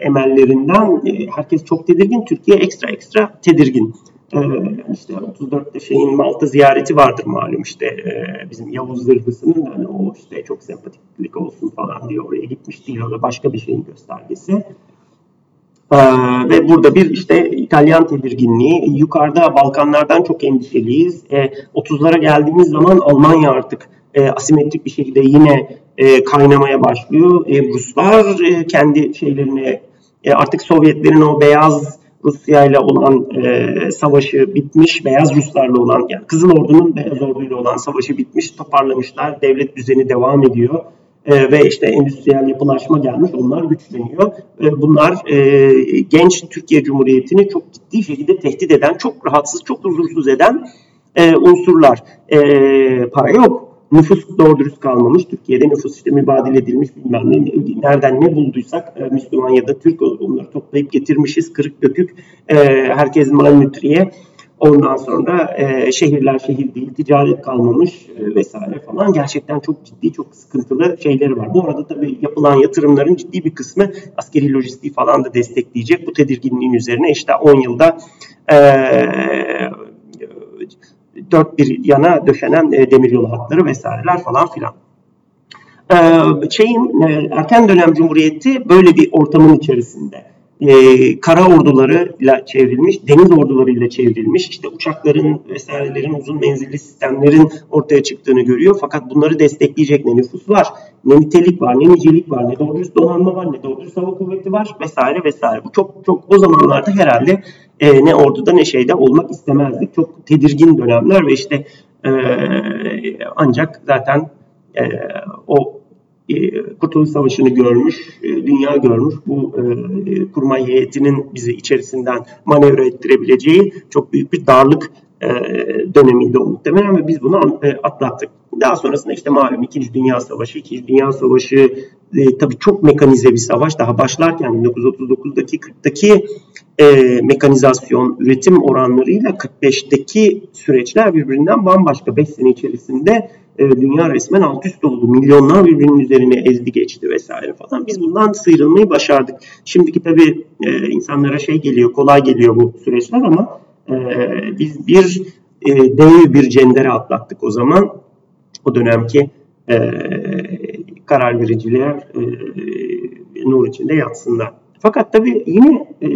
emellerinden e, herkes çok tedirgin. Türkiye ekstra ekstra tedirgin. E, işte 34'te şeyin Malta ziyareti vardır malum işte e, bizim Yavuz Zırhlısı'nın hani o işte çok sempatiklik olsun falan diye oraya gitmiş değil. O da başka bir şeyin göstergesi. Ee, ve burada bir işte İtalyan tedirginliği, yukarıda Balkanlardan çok endişeliyiz. E, 30'lara geldiğimiz zaman Almanya artık e, asimetrik bir şekilde yine e, kaynamaya başlıyor. E, Ruslar e, kendi şeylerini e, artık Sovyetlerin o beyaz Rusya ile olan e, savaşı bitmiş, beyaz Ruslarla olan yani Kızıl Ordu'nun beyaz orduyla olan savaşı bitmiş, toparlamışlar. Devlet düzeni devam ediyor. E, ve işte endüstriyel yapılaşma gelmiş, onlar güçleniyor. E, bunlar e, genç Türkiye Cumhuriyeti'ni çok ciddi şekilde tehdit eden, çok rahatsız, çok huzursuz eden e, unsurlar. E, para yok, nüfus doğru dürüst kalmamış. Türkiye'de nüfus işte mübadele edilmiş bilmem ne. Nereden ne bulduysak e, Müslüman ya da Türk onları toplayıp getirmişiz. Kırık dökük. E, herkes malnütriye. Ondan sonra e, şehirler şehir değil, ticaret kalmamış e, vesaire falan. Gerçekten çok ciddi, çok sıkıntılı şeyleri var. Bu arada tabii yapılan yatırımların ciddi bir kısmı askeri lojistiği falan da destekleyecek. Bu tedirginliğin üzerine işte 10 yılda e, dört bir yana döşenen e, demiryolu hatları vesaireler falan filan. E, şeyin e, erken dönem cumhuriyeti böyle bir ortamın içerisinde e, kara ordularıyla çevrilmiş, deniz ordularıyla çevrilmiş, işte uçakların vesairelerin uzun menzilli sistemlerin ortaya çıktığını görüyor. Fakat bunları destekleyecek ne nüfus var, ne nitelik var, ne nicelik var, ne doğru dürüst donanma var, ne doğru dürüst hava kuvveti var vesaire vesaire. Bu çok çok o zamanlarda herhalde e, ne orduda ne şeyde olmak istemezdik. Çok tedirgin dönemler ve işte e, ancak zaten e, o Kurtuluş Savaşı'nı görmüş, e, dünya görmüş. Bu e, kurmay heyetinin bizi içerisinden manevra ettirebileceği çok büyük bir darlık e, dönemiydi o muhtemelen ve biz bunu e, atlattık. Daha sonrasında işte malum 2. Dünya Savaşı, 2. Dünya Savaşı e, tabii çok mekanize bir savaş. Daha başlarken 1939'daki 40'taki e, mekanizasyon, üretim oranlarıyla 45'teki süreçler birbirinden bambaşka. 5 sene içerisinde e, dünya resmen alt üst oldu. Milyonlar birbirinin üzerine ezdi geçti vesaire falan. Biz bundan sıyrılmayı başardık. Şimdiki tabii e, insanlara şey geliyor, kolay geliyor bu süreçler ama e, biz bir e, dev bir cendere atlattık o zaman. O dönemki e, karar vericiler e, nur içinde yatsınlar. Fakat tabii yine e,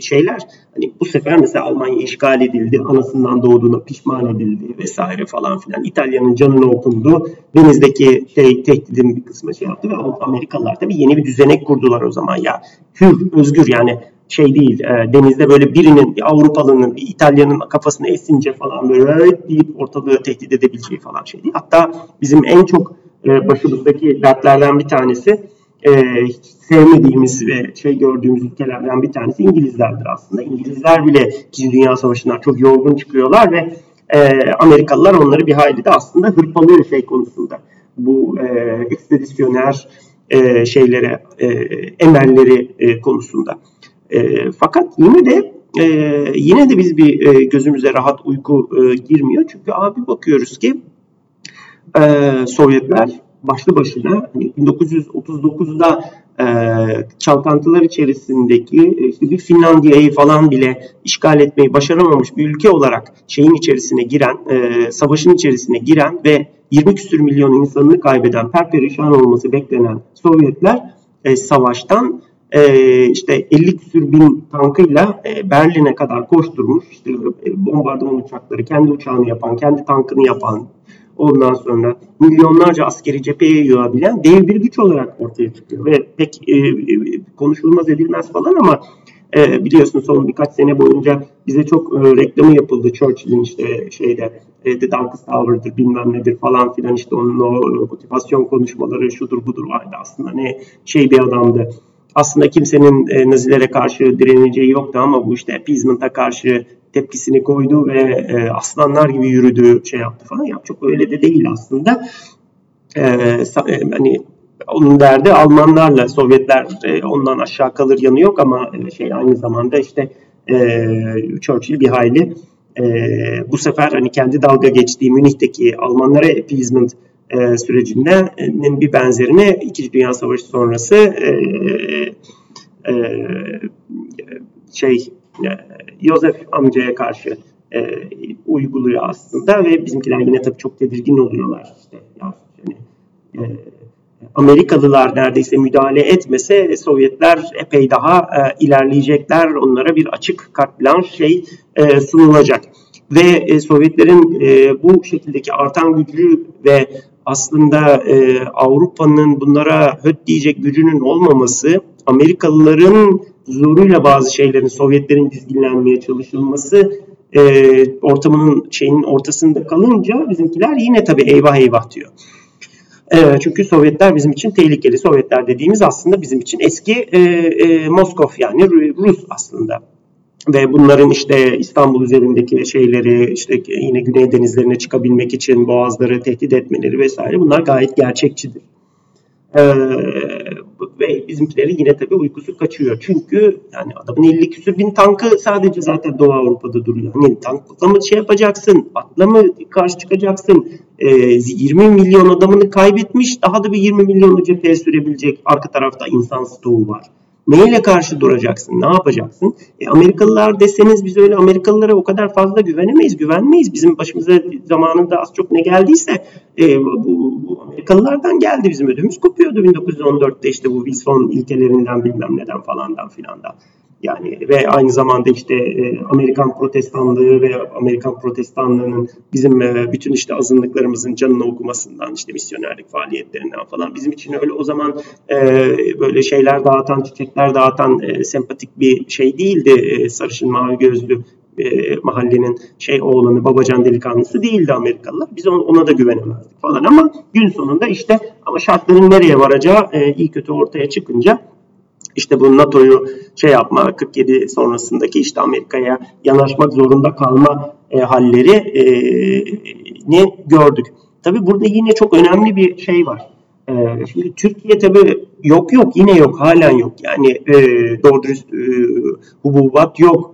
şeyler hani bu sefer mesela Almanya işgal edildi, anasından doğduğuna pişman edildi vesaire falan filan. İtalya'nın canını okundu. Denizdeki şey tehdidin bir kısmı şey yaptı ve Amerikalılar tabii yeni bir düzenek kurdular o zaman ya. Hür, özgür yani şey değil e, denizde böyle birinin bir Avrupalının bir İtalyanın kafasına esince falan böyle deyip ortalığı tehdit edebileceği falan şey değil. Hatta bizim en çok e, başımızdaki dertlerden bir tanesi e, sevmediğimiz ve şey gördüğümüz ülkelerden bir tanesi İngilizlerdir aslında. İngilizler bile 2. Dünya Savaşı'ndan çok yorgun çıkıyorlar ve e, Amerikalılar onları bir hayli de aslında hırpalıyor şey konusunda. Bu e, ekspedisyoner e, şeylere, e, emelleri e, konusunda. E, fakat yine de e, yine de biz bir e, gözümüze rahat uyku e, girmiyor. Çünkü abi bakıyoruz ki e, Sovyetler başlı başına hani 1939'da e, çalkantılar içerisindeki e, işte bir Finlandiya'yı falan bile işgal etmeyi başaramamış bir ülke olarak şeyin içerisine giren, e, savaşın içerisine giren ve 20 küsür milyon insanını kaybeden, perperişan olması beklenen Sovyetler e, savaştan e, işte 50 küsür bin tankıyla e, Berlin'e kadar koşturmuş. İşte e, bombardıman uçakları, kendi uçağını yapan, kendi tankını yapan, ondan sonra milyonlarca askeri cepheye yığabilen dev bir güç olarak ortaya çıkıyor. Ve pek e, konuşulmaz edilmez falan ama e, biliyorsun son birkaç sene boyunca bize çok e, reklamı yapıldı Churchill'in işte şeyde e, The Darkest Hour'dır bilmem nedir falan filan işte onun o motivasyon konuşmaları şudur budur vardı aslında ne şey bir adamdı aslında kimsenin e, Nazilere karşı direneceği yoktu ama bu işte appeasement'a karşı tepkisini koydu ve e, aslanlar gibi yürüdü şey yaptı falan. Ya çok öyle de değil aslında. E, e, hani onun derdi Almanlarla Sovyetler e, ondan aşağı kalır yanı yok ama e, şey aynı zamanda işte e, Churchill bir hayli e, bu sefer hani kendi dalga geçtiği Münih'teki Almanlara appeasement e, sürecinin bir benzerini İkinci Dünya Savaşı sonrası e, e, şey e, Yosef amcaya karşı e, uyguluyor aslında ve bizimkiler yine tabii çok tedirgin oluyorlar. İşte, ya, yani, e, Amerikalılar neredeyse müdahale etmese Sovyetler epey daha e, ilerleyecekler. Onlara bir açık kart şey e, sunulacak. Ve e, Sovyetlerin e, bu şekildeki artan gücü ve aslında e, Avrupa'nın bunlara höt diyecek gücünün olmaması, Amerikalıların zoruyla bazı şeylerin Sovyetlerin dizginlenmeye çalışılması e, ortamının şeyin ortasında kalınca bizimkiler yine tabii eyvah eyvah diyor. E, çünkü Sovyetler bizim için tehlikeli. Sovyetler dediğimiz aslında bizim için eski e, e, Moskov yani Rus aslında ve bunların işte İstanbul üzerindeki şeyleri işte yine Güney denizlerine çıkabilmek için boğazları tehdit etmeleri vesaire bunlar gayet gerçekçidir. Ee, ve bizimkileri yine tabii uykusu kaçıyor. Çünkü yani adamın 50 küsür bin tankı sadece zaten Doğu Avrupa'da duruyor. Hani tankla mı şey yapacaksın, atla mı karşı çıkacaksın? Ee, 20 milyon adamını kaybetmiş, daha da bir 20 milyonu cepheye sürebilecek arka tarafta insan stoğu var. Neyle karşı duracaksın? Ne yapacaksın? E, Amerikalılar deseniz biz öyle Amerikalılara o kadar fazla güvenemeyiz, güvenmeyiz. Bizim başımıza zamanında az çok ne geldiyse e, bu, Amerikalılardan geldi. Bizim ödümüz kopuyordu 1914'te işte bu Wilson ilkelerinden bilmem neden falandan filandan. Yani ve aynı zamanda işte e, Amerikan protestanlığı ve Amerikan protestanlığının bizim e, bütün işte azınlıklarımızın canını okumasından işte misyonerlik faaliyetlerinden falan bizim için öyle o zaman e, böyle şeyler dağıtan, çiçekler dağıtan sempatik bir şey değildi. Sarışın mavi gözlü mahallenin şey oğlanı babacan delikanlısı değildi Amerikalılar. Biz ona da güvenemezdik falan ama gün sonunda işte ama şartların nereye varacağı iyi kötü ortaya çıkınca işte bu NATO'yu şey yapma 47 sonrasındaki işte Amerika'ya yanaşmak zorunda kalma e, halleri e, ne gördük. Tabi burada yine çok önemli bir şey var. E, şimdi Türkiye tabi yok yok yine yok halen yok. Yani e, doğru dürüst e, hububat yok e,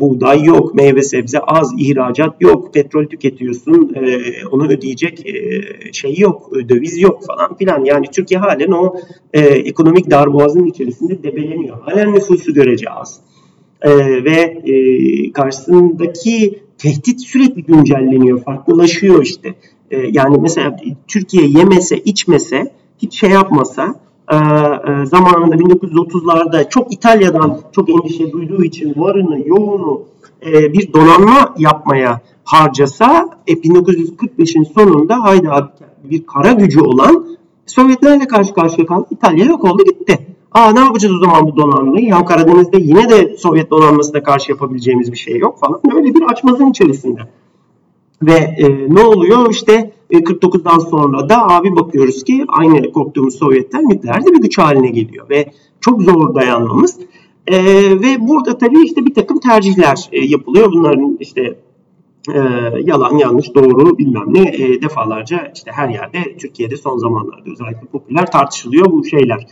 buğday yok, meyve sebze az, ihracat yok, petrol tüketiyorsun, e, onu ödeyecek e, şey yok, döviz yok falan filan. Yani Türkiye halen o e, ekonomik darboğazın içerisinde debeleniyor. Halen nüfusu görece az. E, ve e, karşısındaki tehdit sürekli güncelleniyor, farklılaşıyor işte. E, yani mesela Türkiye yemese, içmese, hiç şey yapmasa, e, e, zamanında 1930'larda çok İtalya'dan çok endişe duyduğu için varını, yoğunu e, bir donanma yapmaya harcasa e, 1945'in sonunda hayda bir kara gücü olan Sovyetlerle karşı karşıya kaldı. İtalya yok oldu gitti. Aa ne yapacağız o zaman bu donanmayı? Ya Karadeniz'de yine de Sovyet donanmasına karşı yapabileceğimiz bir şey yok falan. Öyle bir açmazın içerisinde. Ve e, ne oluyor? İşte 49'dan e, sonra da abi bakıyoruz ki aynı korktuğumuz Sovyetler nükleer de bir güç haline geliyor ve çok zor dayanmamız. E, ve burada tabii işte bir takım tercihler e, yapılıyor. Bunların işte e, yalan, yanlış, doğru bilmem ne e, defalarca işte her yerde Türkiye'de son zamanlarda özellikle popüler tartışılıyor bu şeyler.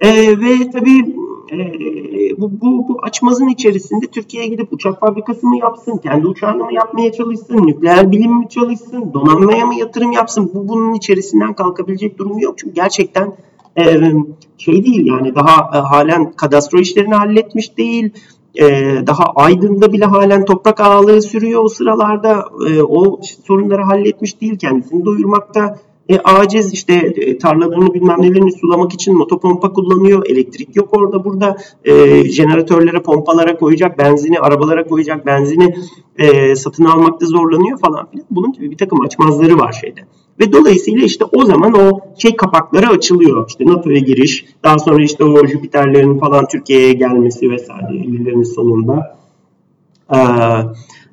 E, ve tabii e, bu, bu, bu açmazın içerisinde Türkiye'ye gidip uçak fabrikası mı yapsın, kendi uçağını mı yapmaya çalışsın, nükleer bilim mi çalışsın, donanmaya mı yatırım yapsın? Bu bunun içerisinden kalkabilecek durumu yok. Çünkü gerçekten e, şey değil yani daha e, halen kadastro işlerini halletmiş değil. E, daha Aydın'da bile halen toprak ağalığı sürüyor o sıralarda. E, o sorunları halletmiş değil kendisini doyurmakta e, aciz işte e, tarlalarını bilmem nelerini sulamak için motopompa kullanıyor. Elektrik yok orada burada. E, jeneratörlere, pompalara koyacak benzini, arabalara koyacak benzini e, satın almakta zorlanıyor falan filan. Bunun gibi bir takım açmazları var şeyde. Ve dolayısıyla işte o zaman o şey kapakları açılıyor. İşte NATO'ya giriş, daha sonra işte o Jüpiterlerin falan Türkiye'ye gelmesi vesaire 50'lerin sonunda. Ee,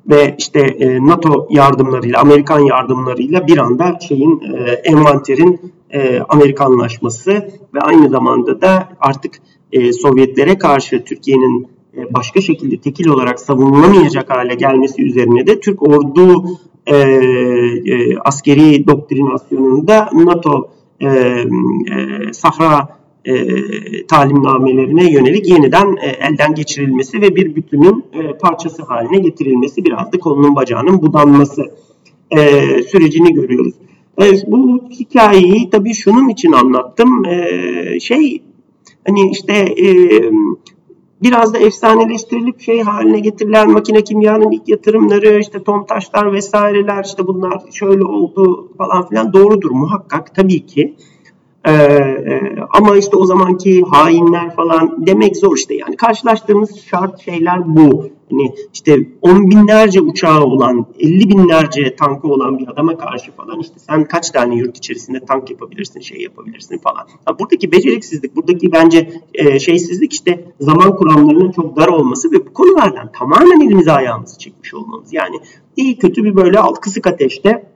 ve işte e, NATO yardımlarıyla, Amerikan yardımlarıyla bir anda şeyin e, envanterin e, Amerikanlaşması ve aynı zamanda da artık e, Sovyetlere karşı Türkiye'nin başka şekilde tekil olarak savunulamayacak hale gelmesi üzerine de Türk ordu e, e, askeri doktrinasyonunda NATO e, e, Sahra e, talimnamelerine yönelik yeniden e, elden geçirilmesi ve bir bütünün e, parçası haline getirilmesi biraz da kolunun bacağının budanması e, sürecini görüyoruz. E, bu hikayeyi tabii şunun için anlattım. E, şey hani işte e, biraz da efsaneleştirilip şey haline getirilen makine kimyanın ilk yatırımları işte Tomtaşlar vesaireler işte bunlar şöyle oldu falan filan doğrudur muhakkak tabii ki. Ee, e, ama işte o zamanki hainler falan demek zor işte yani karşılaştığımız şart şeyler bu. Hani işte on binlerce uçağı olan, elli binlerce tankı olan bir adama karşı falan işte sen kaç tane yurt içerisinde tank yapabilirsin, şey yapabilirsin falan. Ha, buradaki beceriksizlik, buradaki bence e, şeysizlik işte zaman kuramlarının çok dar olması ve bu konulardan tamamen elimizi ayağımızı çekmiş olmamız. Yani iyi kötü bir böyle alt kısık ateşte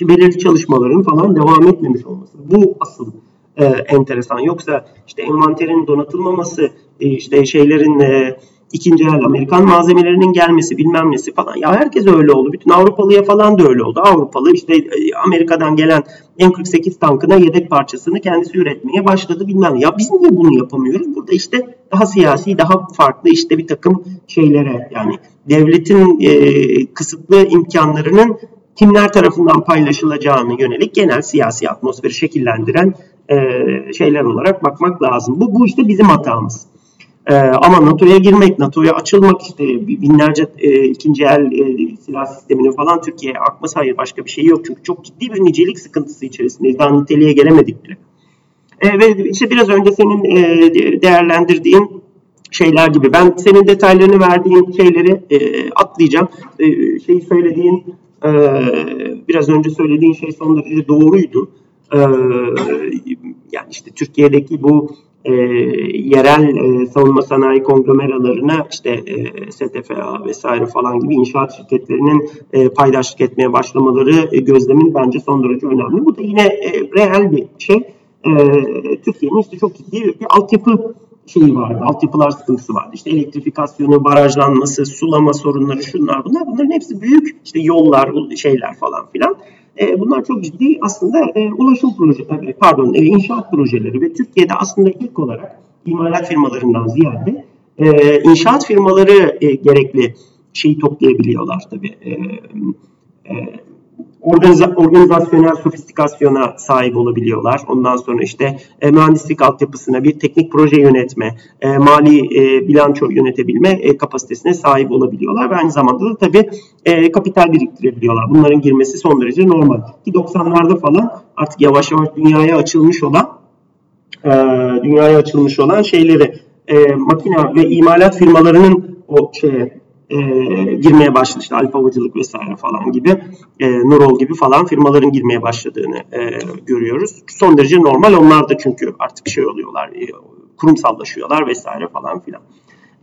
belirli çalışmaların falan devam etmemiş olması. Bu asıl e, enteresan. Yoksa işte envanterin donatılmaması, e, işte şeylerin e, ikinci el Amerikan malzemelerinin gelmesi bilmem nesi falan. Ya herkes öyle oldu. Bütün Avrupalıya falan da öyle oldu. Avrupalı işte e, Amerika'dan gelen M48 tankına yedek parçasını kendisi üretmeye başladı bilmem. Ya biz niye bunu yapamıyoruz? Burada işte daha siyasi, daha farklı işte bir takım şeylere yani devletin e, kısıtlı imkanlarının kimler tarafından paylaşılacağını yönelik genel siyasi atmosferi şekillendiren e, şeyler olarak bakmak lazım. Bu, bu işte bizim hatamız. E, ama NATO'ya girmek, NATO'ya açılmak işte binlerce e, ikinci el e, silah sisteminin falan Türkiye'ye akması hayır başka bir şey yok. Çünkü çok ciddi bir nicelik sıkıntısı içerisindeyiz. Daha niteliğe gelemedik bile. E, ve işte biraz önce senin e, değerlendirdiğin şeyler gibi. Ben senin detaylarını verdiğin şeyleri e, atlayacağım. E, şeyi söylediğin ee, biraz önce söylediğin şey son derece doğruydu. Ee, yani işte Türkiye'deki bu e, yerel e, savunma sanayi konglomeralarına işte e, STFA vesaire falan gibi inşaat şirketlerinin e, paydaşlık etmeye başlamaları e, gözlemin bence son derece önemli. Bu da yine e, reel bir şey. E, Türkiye'nin işte çok ciddi bir altyapı şeyi vardı, altyapılar sıkıntısı vardı. İşte elektrifikasyonu, barajlanması, sulama sorunları, şunlar bunlar. Bunların hepsi büyük işte yollar, şeyler falan filan. E, bunlar çok ciddi aslında e, ulaşım proje, pardon, e, inşaat projeleri ve Türkiye'de aslında ilk olarak imalat firmalarından ziyade e, inşaat firmaları e, gerekli şeyi toplayabiliyorlar tabii. E, e, organiza, organizasyonel sofistikasyona sahip olabiliyorlar. Ondan sonra işte e, mühendislik altyapısına bir teknik proje yönetme, e, mali e, bilanço yönetebilme e, kapasitesine sahip olabiliyorlar. Ve aynı zamanda da tabii e, kapital biriktirebiliyorlar. Bunların girmesi son derece normal. Ki 90'larda falan artık yavaş yavaş dünyaya açılmış olan e, dünyaya açılmış olan şeyleri e, makine ve imalat firmalarının o şeye e, girmeye başladı. İşte Alfa Havacılık vesaire falan gibi, e, Nurol gibi falan firmaların girmeye başladığını e, görüyoruz. Son derece normal. Onlar da çünkü artık şey oluyorlar, e, kurumsallaşıyorlar vesaire falan filan.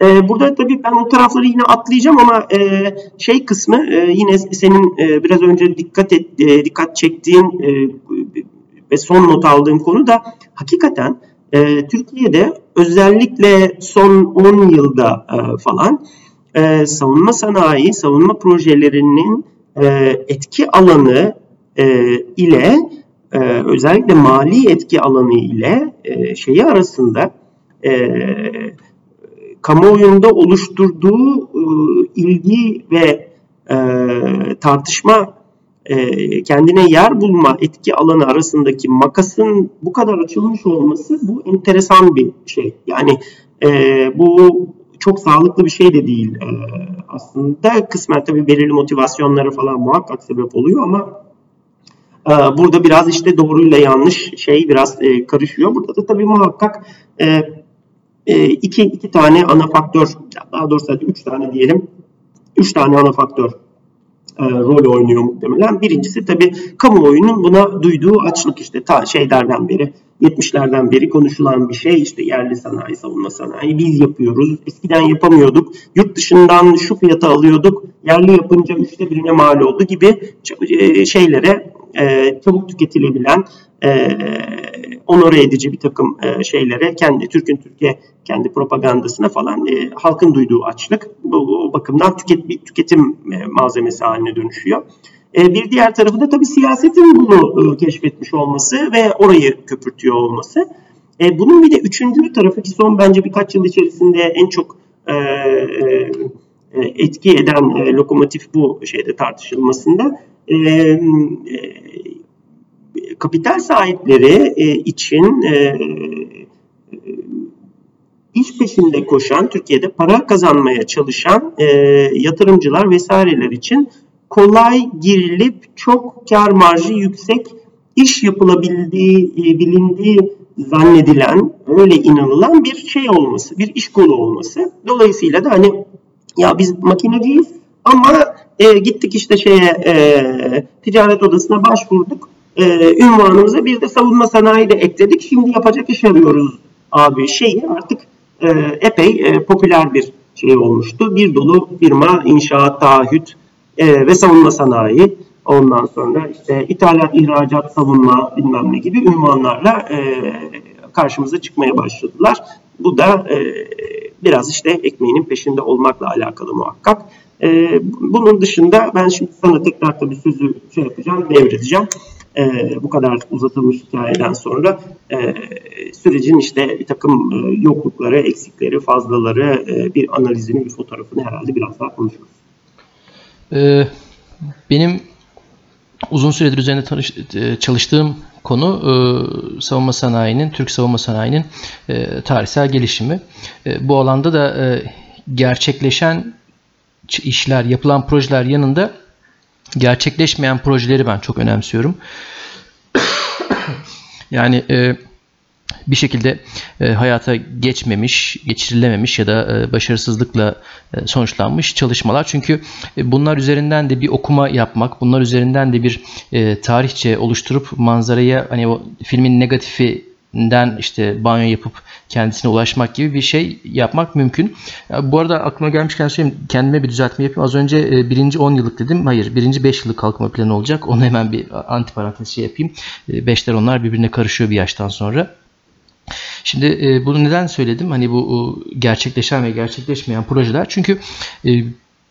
E, burada tabii ben o tarafları yine atlayacağım ama e, şey kısmı e, yine senin e, biraz önce dikkat et, e, dikkat çektiğin e, ve son not aldığım konu da hakikaten e, Türkiye'de özellikle son 10 yılda e, falan e, savunma sanayi, savunma projelerinin e, etki alanı e, ile e, özellikle mali etki alanı ile e, şeyi arasında e, kamuoyunda oluşturduğu e, ilgi ve e, tartışma e, kendine yer bulma etki alanı arasındaki makasın bu kadar açılmış olması bu enteresan bir şey. Yani e, bu çok sağlıklı bir şey de değil aslında. Kısmen tabii belirli motivasyonları falan muhakkak sebep oluyor ama burada biraz işte doğruyla yanlış şey biraz karışıyor. Burada da tabii muhakkak iki, iki tane ana faktör, daha doğrusu hadi üç tane diyelim, üç tane ana faktör e, rol oynuyor muhtemelen. Birincisi tabii kamuoyunun buna duyduğu açlık işte ta şeylerden beri 70'lerden beri konuşulan bir şey işte yerli sanayi, savunma sanayi biz yapıyoruz. Eskiden yapamıyorduk. Yurt dışından şu fiyata alıyorduk. Yerli yapınca üçte birine mal oldu gibi e, şeylere e, çabuk tüketilebilen e, onore edici bir takım şeylere kendi Türk'ün Türkiye kendi propagandasına falan halkın duyduğu açlık bu, bakımdan tüket, tüketim malzemesi haline dönüşüyor. E, bir diğer tarafı da tabii siyasetin bunu e, keşfetmiş olması ve orayı köpürtüyor olması. E, bunun bir de üçüncü tarafı ki son bence birkaç yıl içerisinde en çok etki eden lokomotif bu şeyde tartışılmasında kapital sahipleri için iş peşinde koşan, Türkiye'de para kazanmaya çalışan yatırımcılar vesaireler için kolay girilip çok kar marjı yüksek iş yapılabildiği, e, bilindiği zannedilen, öyle inanılan bir şey olması, bir iş kolu olması. Dolayısıyla da hani ya biz makineciyiz ama e, gittik işte şeye e, ticaret odasına başvurduk. E, ünvanımıza bir de savunma sanayi de ekledik. Şimdi yapacak iş arıyoruz abi şeyi artık e, epey e, popüler bir şey olmuştu. Bir dolu firma, inşaat, taahhüt e, ve savunma sanayi. Ondan sonra işte ithalat, ihracat, savunma bilmem ne gibi ünvanlarla e, karşımıza çıkmaya başladılar. Bu da e, biraz işte ekmeğinin peşinde olmakla alakalı muhakkak. E, bunun dışında ben şimdi sana tekrar tabii sözü şey yapacağım, devredeceğim. E, bu kadar uzatılmış hikayeden sonra e, sürecin işte bir takım e, yoklukları, eksikleri, fazlaları, e, bir analizini, bir fotoğrafını herhalde biraz daha konuşuruz. Ee, benim uzun süredir üzerinde tanış, e, çalıştığım konu e, savunma sanayinin, Türk savunma sanayinin e, tarihsel gelişimi. E, bu alanda da e, gerçekleşen işler, yapılan projeler yanında gerçekleşmeyen projeleri ben çok önemsiyorum. yani e, bir şekilde e, hayata geçmemiş, geçirilememiş ya da e, başarısızlıkla e, sonuçlanmış çalışmalar. Çünkü e, bunlar üzerinden de bir okuma yapmak, bunlar üzerinden de bir e, tarihçe oluşturup manzaraya hani o filmin negatifi den işte banyo yapıp kendisine ulaşmak gibi bir şey yapmak mümkün. Bu arada aklıma gelmişken söyleyeyim kendime bir düzeltme yapayım. Az önce e, birinci 10 yıllık dedim. Hayır birinci 5 yıllık kalkınma planı olacak. Onu hemen bir antiparantez şey yapayım. E, beşler onlar birbirine karışıyor bir yaştan sonra. Şimdi e, bunu neden söyledim? Hani bu e, gerçekleşen ve gerçekleşmeyen projeler. Çünkü e,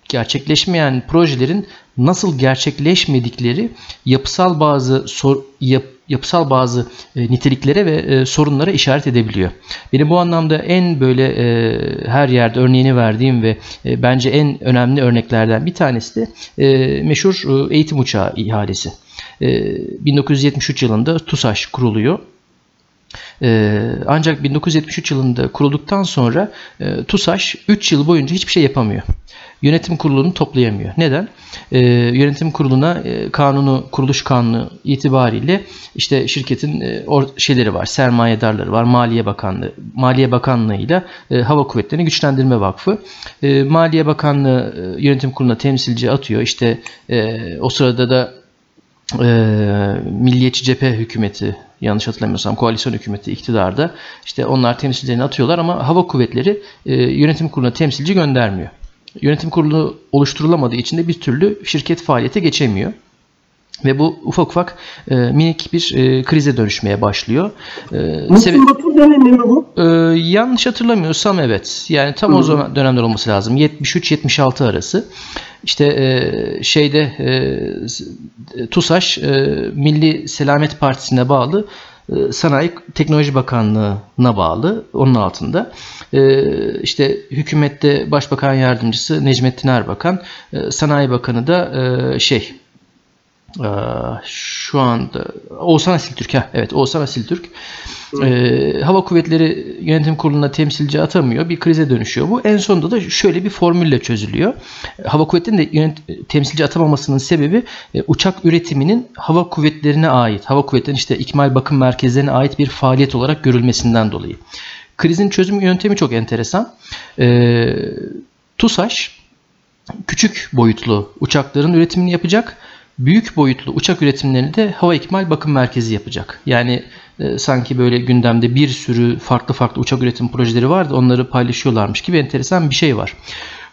gerçekleşmeyen projelerin nasıl gerçekleşmedikleri yapısal bazı sor, yap, yapısal bazı e, niteliklere ve e, sorunlara işaret edebiliyor. Benim bu anlamda en böyle e, her yerde örneğini verdiğim ve e, bence en önemli örneklerden bir tanesi de e, meşhur e, eğitim uçağı ihalesi. E, 1973 yılında TUSAŞ kuruluyor. Ee, ancak 1973 yılında kurulduktan sonra e, TUSAŞ 3 yıl boyunca hiçbir şey yapamıyor. Yönetim kurulunu toplayamıyor. Neden? Ee, yönetim kuruluna e, kanunu, kuruluş kanunu itibariyle işte şirketin e, şeyleri var, sermayedarları var, Maliye Bakanlığı, Maliye Bakanlığı ile Hava Kuvvetleri'ni Güçlendirme Vakfı. Maliye Bakanlığı yönetim kuruluna temsilci atıyor. İşte o sırada da e, Milliyetçi Cephe Hükümeti yanlış hatırlamıyorsam koalisyon hükümeti iktidarda işte onlar temsilcilerini atıyorlar ama hava kuvvetleri e, yönetim kuruluna temsilci göndermiyor. Yönetim kurulu oluşturulamadığı için de bir türlü şirket faaliyete geçemiyor. Ve bu ufak ufak e, minik bir e, krize dönüşmeye başlıyor. E, Muhsin Batur dönemi mi bu? E, yanlış hatırlamıyorsam evet. Yani tam Hı. o zaman dönemler olması lazım. 73-76 arası. İşte e, şeyde e, TUSAŞ e, Milli Selamet Partisi'ne bağlı e, Sanayi Teknoloji Bakanlığı'na bağlı onun altında. E, işte hükümette Başbakan Yardımcısı Necmettin Erbakan, e, Sanayi Bakanı da e, şey şu anda Oğuzhan Asiltürk. Heh, evet Oğuzhan Asiltürk. Ee, Hava Kuvvetleri Yönetim Kurulu'na temsilci atamıyor. Bir krize dönüşüyor bu. En sonunda da şöyle bir formülle çözülüyor. Hava Kuvvetleri'nin de yönet- temsilci atamamasının sebebi e, uçak üretiminin hava kuvvetlerine ait, hava kuvvetlerinin işte ikmal bakım merkezlerine ait bir faaliyet olarak görülmesinden dolayı. Krizin çözüm yöntemi çok enteresan. Ee, TUSAŞ küçük boyutlu uçakların üretimini yapacak büyük boyutlu uçak üretimlerini de hava ikmal bakım merkezi yapacak. Yani e, sanki böyle gündemde bir sürü farklı farklı uçak üretim projeleri vardı onları paylaşıyorlarmış gibi enteresan bir şey var.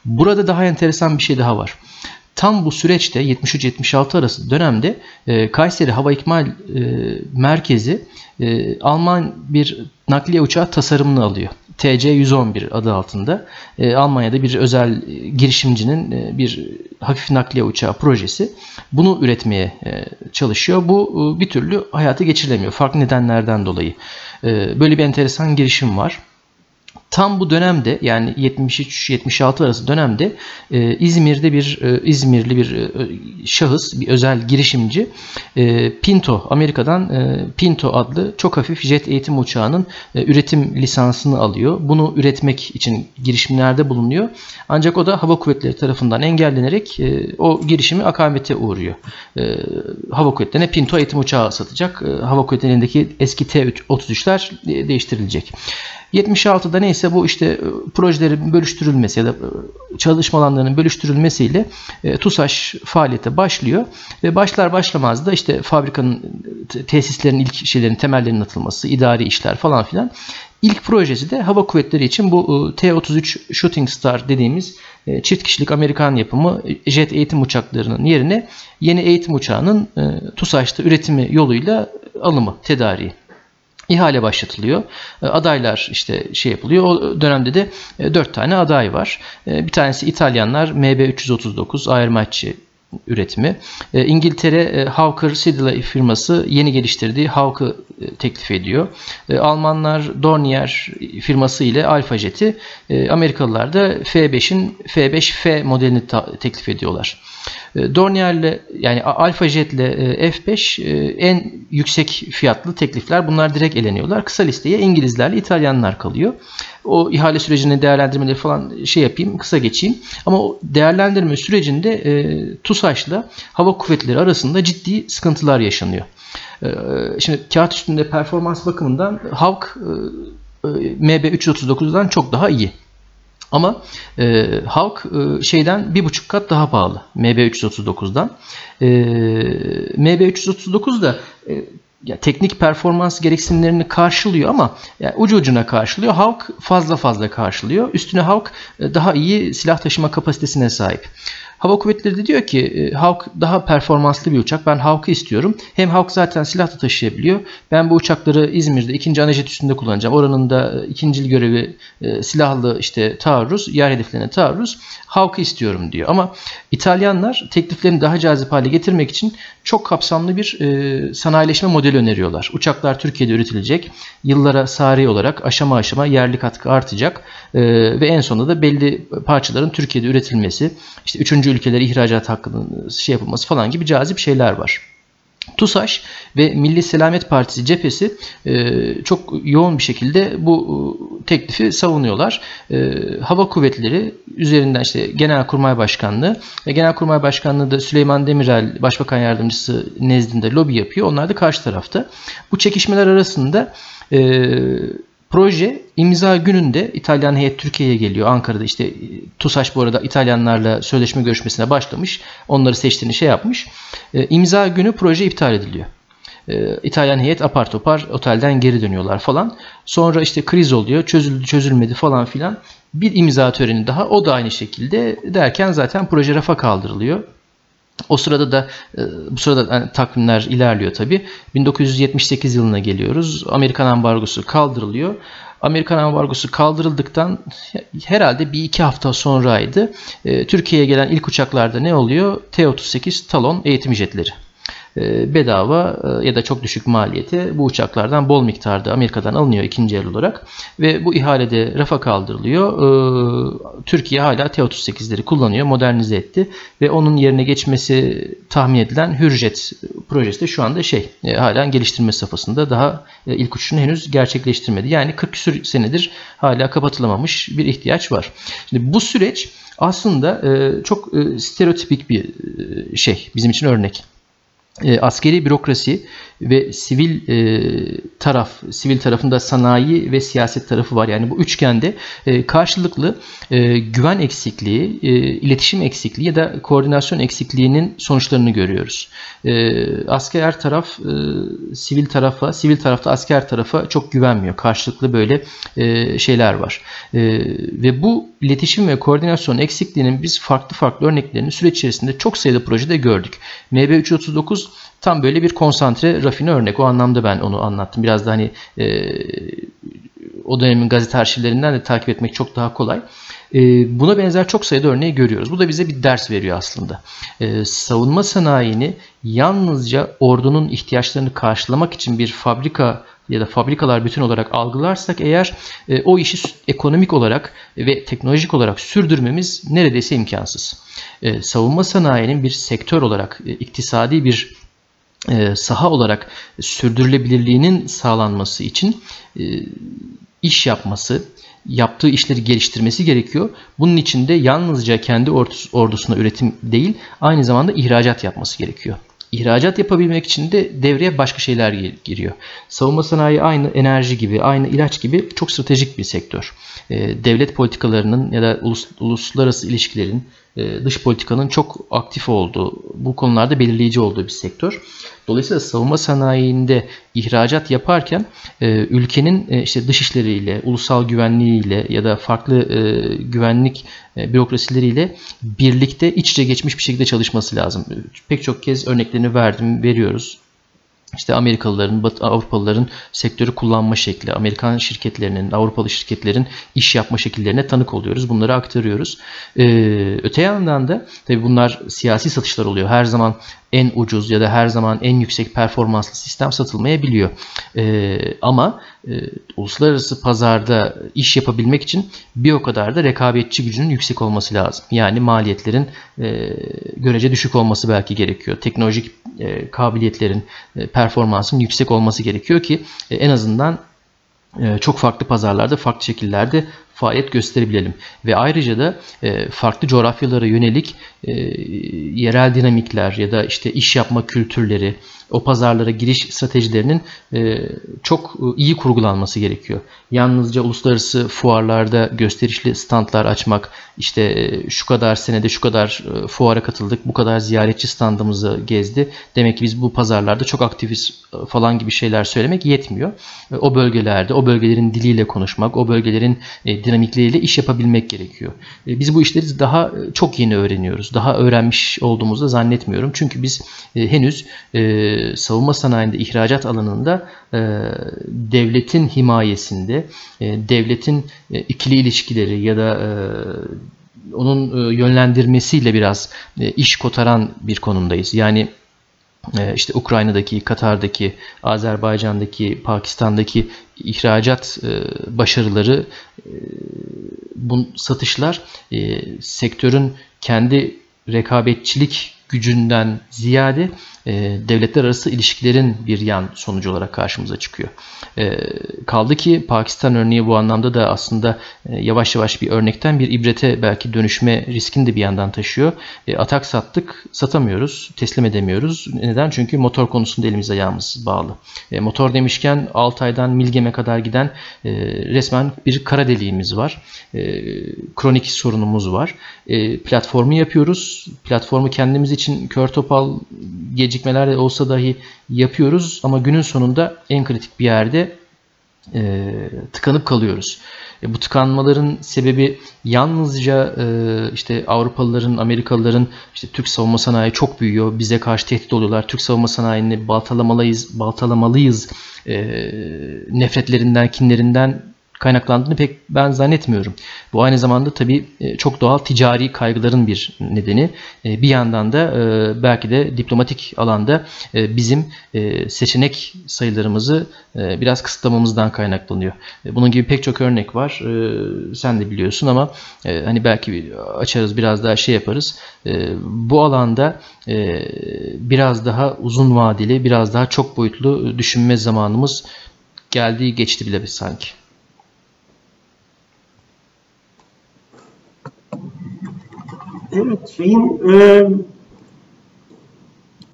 Burada daha enteresan bir şey daha var. Tam bu süreçte 73-76 arası dönemde e, Kayseri Hava İkmal e, Merkezi e, Alman bir nakliye uçağı tasarımını alıyor. TC-111 adı altında e, Almanya'da bir özel girişimcinin e, bir hafif nakliye uçağı projesi bunu üretmeye e, çalışıyor. Bu e, bir türlü hayata geçirilemiyor farklı nedenlerden dolayı. E, böyle bir enteresan girişim var. Tam bu dönemde yani 73-76 arası dönemde e, İzmir'de bir e, İzmirli bir e, şahıs, bir özel girişimci e, Pinto, Amerika'dan e, Pinto adlı çok hafif jet eğitim uçağının e, üretim lisansını alıyor. Bunu üretmek için girişimlerde bulunuyor. Ancak o da Hava Kuvvetleri tarafından engellenerek e, o girişimi akamete uğruyor. E, Hava Kuvvetleri'ne Pinto eğitim uçağı satacak. E, Hava Kuvvetleri'ndeki eski T-33'ler e, değiştirilecek. 76'da neyse bu işte e, projelerin bölüştürülmesi ya da e, çalışma bölüştürülmesiyle e, TUSAŞ faaliyete başlıyor ve başlar başlamaz da işte fabrikanın tesislerin ilk şeylerin temellerinin atılması, idari işler falan filan. İlk projesi de hava kuvvetleri için bu T-33 Shooting Star dediğimiz çift kişilik Amerikan yapımı jet eğitim uçaklarının yerine yeni eğitim uçağının TUSAŞ'ta üretimi yoluyla alımı, tedariği ihale başlatılıyor. E, adaylar işte şey yapılıyor. O dönemde de 4 e, tane aday var. E, bir tanesi İtalyanlar MB339 Aermacchi üretimi. İngiltere Hawker Siddeley firması yeni geliştirdiği Hawk'ı teklif ediyor. Almanlar Dornier firması ile Alpha Jet'i, Amerikalılar da F5'in F5F modelini teklif ediyorlar. E, Dornier'le yani Alpha Jet ile e, F5 e, en yüksek fiyatlı teklifler. Bunlar direkt eleniyorlar. Kısa listeye İngilizlerle İtalyanlar kalıyor. O ihale sürecini değerlendirmeleri falan şey yapayım, kısa geçeyim. Ama o değerlendirme sürecinde e, TUSAŞ'la hava kuvvetleri arasında ciddi sıkıntılar yaşanıyor. E, şimdi kağıt üstünde performans bakımından Hawk e, MB339'dan çok daha iyi. Ama e, Hawk e, şeyden bir buçuk kat daha pahalı MB339'dan. E, MB339 da e, ya teknik performans gereksinimlerini karşılıyor ama yani ucu ucuna karşılıyor. Hawk fazla fazla karşılıyor. Üstüne Hawk e, daha iyi silah taşıma kapasitesine sahip. Hava Kuvvetleri de diyor ki e, Hawk daha performanslı bir uçak. Ben Hawk'ı istiyorum. Hem Hawk zaten silah da taşıyabiliyor. Ben bu uçakları İzmir'de ikinci anajet üstünde kullanacağım. Oranın da e, ikincil görevi e, silahlı işte taarruz, yer hedeflerine taarruz. Hawk'ı istiyorum diyor. Ama İtalyanlar tekliflerini daha cazip hale getirmek için çok kapsamlı bir e, sanayileşme modeli öneriyorlar. Uçaklar Türkiye'de üretilecek. Yıllara sari olarak aşama aşama yerli katkı artacak. E, ve en sonunda da belli parçaların Türkiye'de üretilmesi, işte üçüncü ülkelere ihracat hakkının şey yapılması falan gibi cazip şeyler var. TUSAŞ ve Milli Selamet Partisi cephesi e, çok yoğun bir şekilde bu e, teklifi savunuyorlar. E, Hava Kuvvetleri üzerinden işte Genelkurmay Başkanlığı ve Genelkurmay Başkanlığı da Süleyman Demirel Başbakan Yardımcısı nezdinde lobi yapıyor. Onlar da karşı tarafta. Bu çekişmeler arasında Proje imza gününde İtalyan heyet Türkiye'ye geliyor. Ankara'da işte TUSAŞ bu arada İtalyanlarla sözleşme görüşmesine başlamış. Onları seçtiğini şey yapmış. E, imza günü proje iptal ediliyor. E, İtalyan heyet apar topar otelden geri dönüyorlar falan. Sonra işte kriz oluyor. Çözüldü çözülmedi falan filan. Bir imza töreni daha o da aynı şekilde derken zaten proje rafa kaldırılıyor. O sırada da e, bu sırada yani takvimler ilerliyor tabi. 1978 yılına geliyoruz. Amerikan ambargosu kaldırılıyor. Amerikan ambargosu kaldırıldıktan herhalde bir iki hafta sonraydı. E, Türkiye'ye gelen ilk uçaklarda ne oluyor? T-38 Talon eğitim jetleri. E, bedava e, ya da çok düşük maliyete bu uçaklardan bol miktarda Amerika'dan alınıyor ikinci el olarak ve bu ihalede rafa kaldırılıyor. E, Türkiye hala T-38'leri kullanıyor, modernize etti ve onun yerine geçmesi tahmin edilen Hürjet projesi de şu anda şey hala geliştirme safhasında daha ilk uçuşunu henüz gerçekleştirmedi. Yani 40 küsur senedir hala kapatılamamış bir ihtiyaç var. Şimdi bu süreç aslında çok stereotipik bir şey bizim için örnek e, askeri bürokrasi ve sivil e, taraf, sivil tarafında sanayi ve siyaset tarafı var. Yani bu üçgende e, karşılıklı e, güven eksikliği, e, iletişim eksikliği ya da koordinasyon eksikliğinin sonuçlarını görüyoruz. E, asker taraf e, sivil tarafa, sivil tarafta asker tarafa çok güvenmiyor. Karşılıklı böyle e, şeyler var. E, ve bu iletişim ve koordinasyon eksikliğinin biz farklı farklı örneklerini süreç içerisinde çok sayıda projede gördük. MB339 tam böyle bir konsantre rafine örnek. O anlamda ben onu anlattım. Biraz da hani e, o dönemin gazete arşivlerinden de takip etmek çok daha kolay. E, buna benzer çok sayıda örneği görüyoruz. Bu da bize bir ders veriyor aslında. E, savunma sanayini yalnızca ordunun ihtiyaçlarını karşılamak için bir fabrika ya da fabrikalar bütün olarak algılarsak eğer e, o işi ekonomik olarak ve teknolojik olarak sürdürmemiz neredeyse imkansız. Savunma sanayinin bir sektör olarak iktisadi bir e, saha olarak sürdürülebilirliğinin sağlanması için e, iş yapması, yaptığı işleri geliştirmesi gerekiyor. Bunun için de yalnızca kendi ordusuna üretim değil, aynı zamanda ihracat yapması gerekiyor. İhracat yapabilmek için de devreye başka şeyler giriyor. Savunma sanayi aynı enerji gibi, aynı ilaç gibi çok stratejik bir sektör. E, devlet politikalarının ya da ulus, uluslararası ilişkilerin, dış politikanın çok aktif olduğu, bu konularda belirleyici olduğu bir sektör. Dolayısıyla savunma sanayinde ihracat yaparken e, ülkenin e, işte dışişleriyle, ulusal güvenliğiyle ya da farklı e, güvenlik e, bürokrasileriyle birlikte iç içe geçmiş bir şekilde çalışması lazım. Pek çok kez örneklerini verdim, veriyoruz işte Amerikalıların, Avrupalıların sektörü kullanma şekli, Amerikan şirketlerinin, Avrupalı şirketlerin iş yapma şekillerine tanık oluyoruz. Bunları aktarıyoruz. Ee, öte yandan da tabii bunlar siyasi satışlar oluyor. Her zaman en ucuz ya da her zaman en yüksek performanslı sistem satılmayabiliyor. Ee, ama e, uluslararası pazarda iş yapabilmek için bir o kadar da rekabetçi gücünün yüksek olması lazım. Yani maliyetlerin e, görece düşük olması belki gerekiyor. Teknolojik e, kabiliyetlerin, e, performansın yüksek olması gerekiyor ki e, en azından e, çok farklı pazarlarda, farklı şekillerde faaliyet gösterebilelim. Ve ayrıca da e, farklı coğrafyalara yönelik e, yerel dinamikler ya da işte iş yapma kültürleri, o pazarlara giriş stratejilerinin e, çok iyi kurgulanması gerekiyor. Yalnızca uluslararası fuarlarda gösterişli standlar açmak, işte e, şu kadar senede şu kadar e, fuara katıldık, bu kadar ziyaretçi standımızı gezdi. Demek ki biz bu pazarlarda çok aktifiz e, falan gibi şeyler söylemek yetmiyor. O bölgelerde, o bölgelerin diliyle konuşmak, o bölgelerin dinamikleriyle iş yapabilmek gerekiyor. Biz bu işleri daha çok yeni öğreniyoruz. Daha öğrenmiş olduğumuzu zannetmiyorum. Çünkü biz henüz savunma sanayinde, ihracat alanında devletin himayesinde, devletin ikili ilişkileri ya da onun yönlendirmesiyle biraz iş kotaran bir konumdayız. Yani işte Ukrayna'daki, Katar'daki, Azerbaycan'daki, Pakistan'daki ihracat başarıları, bu satışlar sektörün kendi rekabetçilik gücünden ziyade e, devletler arası ilişkilerin bir yan sonucu olarak karşımıza çıkıyor. E, kaldı ki Pakistan örneği bu anlamda da aslında e, yavaş yavaş bir örnekten bir ibrete belki dönüşme riskini de bir yandan taşıyor. E, atak sattık, satamıyoruz, teslim edemiyoruz. Neden? Çünkü motor konusunda elimiz ayağımız bağlı. E, motor demişken Altay'dan Milgem'e kadar giden e, resmen bir kara deliğimiz var. E, kronik sorunumuz var. E, platformu yapıyoruz. Platformu kendimiz için kör topal gecikmeler de olsa dahi yapıyoruz. Ama günün sonunda en kritik bir yerde e, tıkanıp kalıyoruz. E, bu tıkanmaların sebebi yalnızca e, işte Avrupalıların, Amerikalıların işte Türk savunma sanayi çok büyüyor, bize karşı tehdit oluyorlar, Türk savunma sanayini baltalamalıyız, baltalamalıyız e, nefretlerinden, kinlerinden kaynaklandığını pek ben zannetmiyorum. Bu aynı zamanda tabii e, çok doğal ticari kaygıların bir nedeni. E, bir yandan da e, belki de diplomatik alanda bizim seçenek sayılarımızı biraz kısıtlamamızdan kaynaklanıyor. Bunun gibi pek çok örnek var. Sen de biliyorsun ama hani belki açarız biraz daha şey yaparız. Bu alanda biraz daha uzun vadeli, biraz daha çok boyutlu düşünme zamanımız geldiği geçti bile sanki. Evet, şeyin e,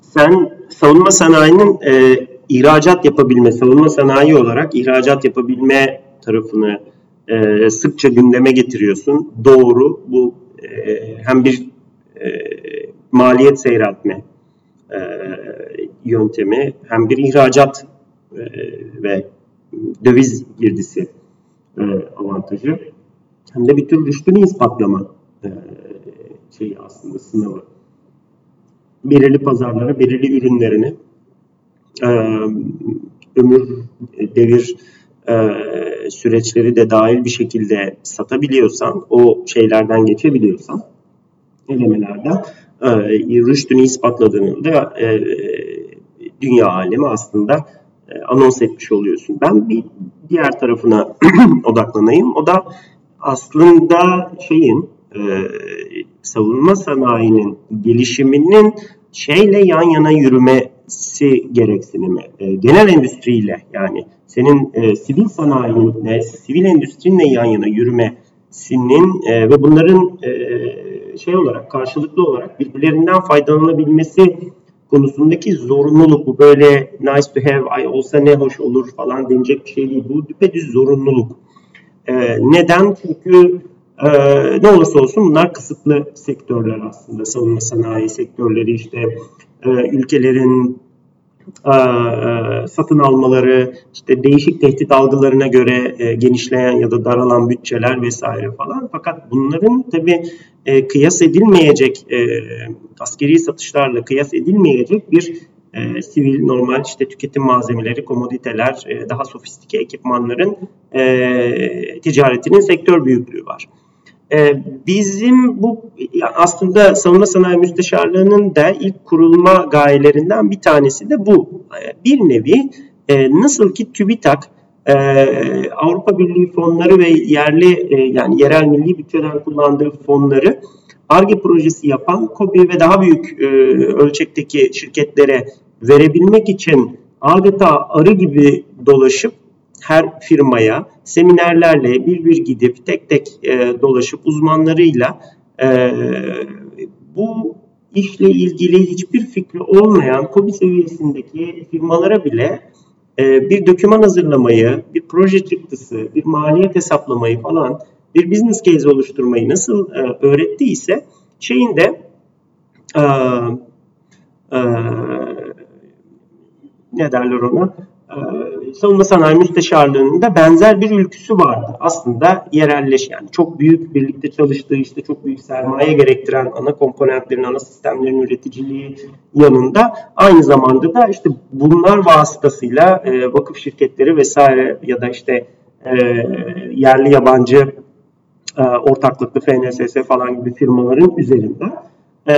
sen savunma sanayinin e, ihracat yapabilme, savunma sanayi olarak ihracat yapabilme tarafını e, sıkça gündeme getiriyorsun. Doğru, bu e, hem bir e, maliyet seyreltme e, yöntemi, hem bir ihracat e, ve döviz girdisi e, avantajı, hem de bir tür rüştünü ispatlama e, şeyi aslında sınavı. Belirli pazarlara belirli ürünlerini e, ömür, devir e, süreçleri de dahil bir şekilde satabiliyorsan, o şeylerden geçebiliyorsan, elemelerden e, rüştünü ispatladığını da e, dünya alemi aslında e, anons etmiş oluyorsun. Ben bir diğer tarafına odaklanayım. O da aslında şeyin e, savunma sanayinin gelişiminin şeyle yan yana yürümesi gereksinimi. E, genel endüstriyle yani senin e, sivil sanayinle, sivil endüstrinle yan yana yürümesinin ve bunların şey olarak karşılıklı olarak birbirlerinden faydalanabilmesi konusundaki zorunluluk bu böyle nice to have ay olsa ne hoş olur falan denecek bir şey değil. Bu düpedüz zorunluluk. E, neden? Çünkü ee, ne olursa olsun bunlar kısıtlı sektörler aslında. Savunma sanayi sektörleri işte e, ülkelerin e, e, satın almaları, işte değişik tehdit algılarına göre e, genişleyen ya da daralan bütçeler vesaire falan. Fakat bunların tabi e, kıyas edilmeyecek e, askeri satışlarla kıyas edilmeyecek bir e, sivil normal işte tüketim malzemeleri, komoditeler, e, daha sofistike ekipmanların e, ticaretinin sektör büyüklüğü var. Ee, bizim bu aslında savunma sanayi müsteşarlığının da ilk kurulma gayelerinden bir tanesi de bu. Ee, bir nevi e, nasıl ki TÜBİTAK e, Avrupa Birliği fonları ve yerli e, yani yerel milli bütçeden kullandığı fonları ARGE projesi yapan KOBİ ve daha büyük ölçekteki şirketlere verebilmek için adeta arı gibi dolaşıp her firmaya seminerlerle bir bir gidip tek tek e, dolaşıp uzmanlarıyla e, bu işle ilgili hiçbir fikri olmayan KOBİ seviyesindeki firmalara bile e, bir doküman hazırlamayı, bir proje çıktısı, bir maliyet hesaplamayı falan, bir business case oluşturmayı nasıl e, öğrettiyse şeyin de e, e, ne derler ona savunma sanayi müsteşarlığının da benzer bir ülküsü vardı. Aslında yerelleş yani çok büyük birlikte çalıştığı işte çok büyük sermaye gerektiren ana komponentlerin, ana sistemlerin üreticiliği yanında aynı zamanda da işte bunlar vasıtasıyla e, vakıf şirketleri vesaire ya da işte e, yerli yabancı e, ortaklıklı FNSS falan gibi firmaların üzerinde e,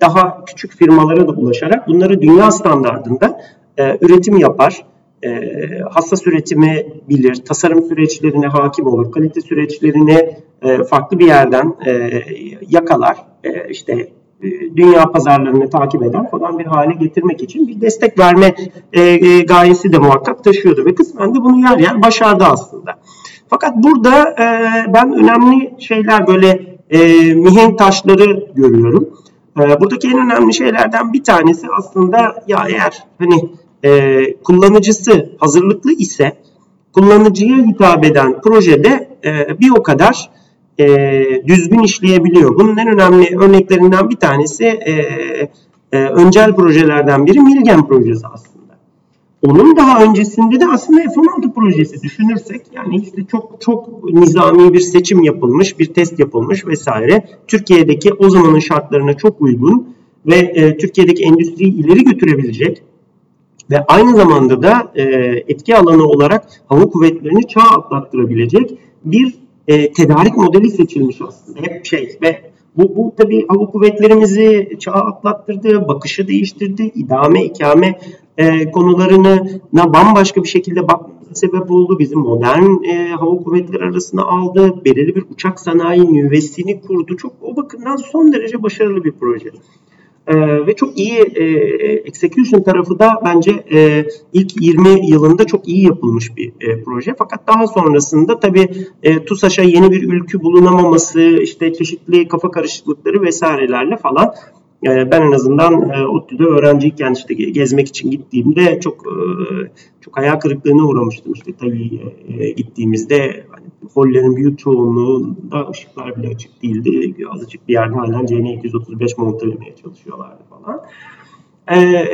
daha küçük firmalara da ulaşarak bunları dünya standartında e, üretim yapar, e, hassas üretimi bilir, tasarım süreçlerine hakim olur, kalite süreçlerini e, farklı bir yerden e, yakalar, e, işte e, dünya pazarlarını takip eden falan bir hale getirmek için bir destek verme e, e, gayesi de muhakkak taşıyordu ve kısmen de bunu yer yer başardı aslında. Fakat burada e, ben önemli şeyler böyle e, mihenk taşları görüyorum. E, buradaki en önemli şeylerden bir tanesi aslında ya eğer hani e, kullanıcısı hazırlıklı ise kullanıcıya hitap eden projede e, bir o kadar e, düzgün işleyebiliyor. Bunun en önemli örneklerinden bir tanesi e, e, öncel projelerden biri Milgen projesi aslında. Onun daha öncesinde de aslında F-16 projesi düşünürsek yani işte çok çok nizami bir seçim yapılmış, bir test yapılmış vesaire. Türkiye'deki o zamanın şartlarına çok uygun ve e, Türkiye'deki endüstriyi ileri götürebilecek ve aynı zamanda da e, etki alanı olarak hava kuvvetlerini çağ atlattırabilecek bir e, tedarik modeli seçilmiş aslında. Hep şey ve bu, bu tabii hava kuvvetlerimizi çağ atlattırdı, bakışı değiştirdi, idame, ikame e, konularına bambaşka bir şekilde bakmamıza sebep oldu. Bizim modern e, hava kuvvetleri arasında aldı. Belirli bir uçak sanayi nüvesini kurdu. Çok o bakımdan son derece başarılı bir proje. E, ve çok iyi e, execution tarafı da bence e, ilk 20 yılında çok iyi yapılmış bir e, proje. Fakat daha sonrasında tabii e, TUSAŞ'a yeni bir ülkü bulunamaması, işte çeşitli kafa karışıklıkları vesairelerle falan e, ben en azından e, ODTÜ'de öğrenciyken işte gezmek için gittiğimde çok e, çok hayal kırıklığına uğramıştım. İşte tabii e, gittiğimizde hani, hollerin büyük çoğunluğunda ışıklar bile açık değildi. Azıcık bir yerde halen CN235 montelemeye çalışıyorlardı falan. E,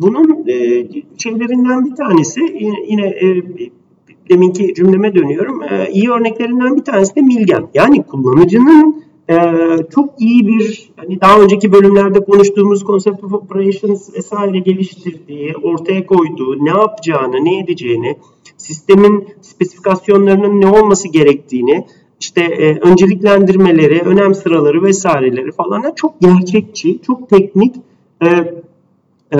bunun e, şeylerinden bir tanesi yine e, deminki cümleme dönüyorum. E, iyi örneklerinden bir tanesi de Milgen. Yani kullanıcının e, çok iyi bir hani daha önceki bölümlerde konuştuğumuz concept of operations vesaire geliştirdiği, ortaya koyduğu, ne yapacağını, ne edeceğini, sistemin spesifikasyonlarının ne olması gerektiğini, işte e, önceliklendirmeleri, önem sıraları vesaireleri falan çok gerçekçi, çok teknik e, e,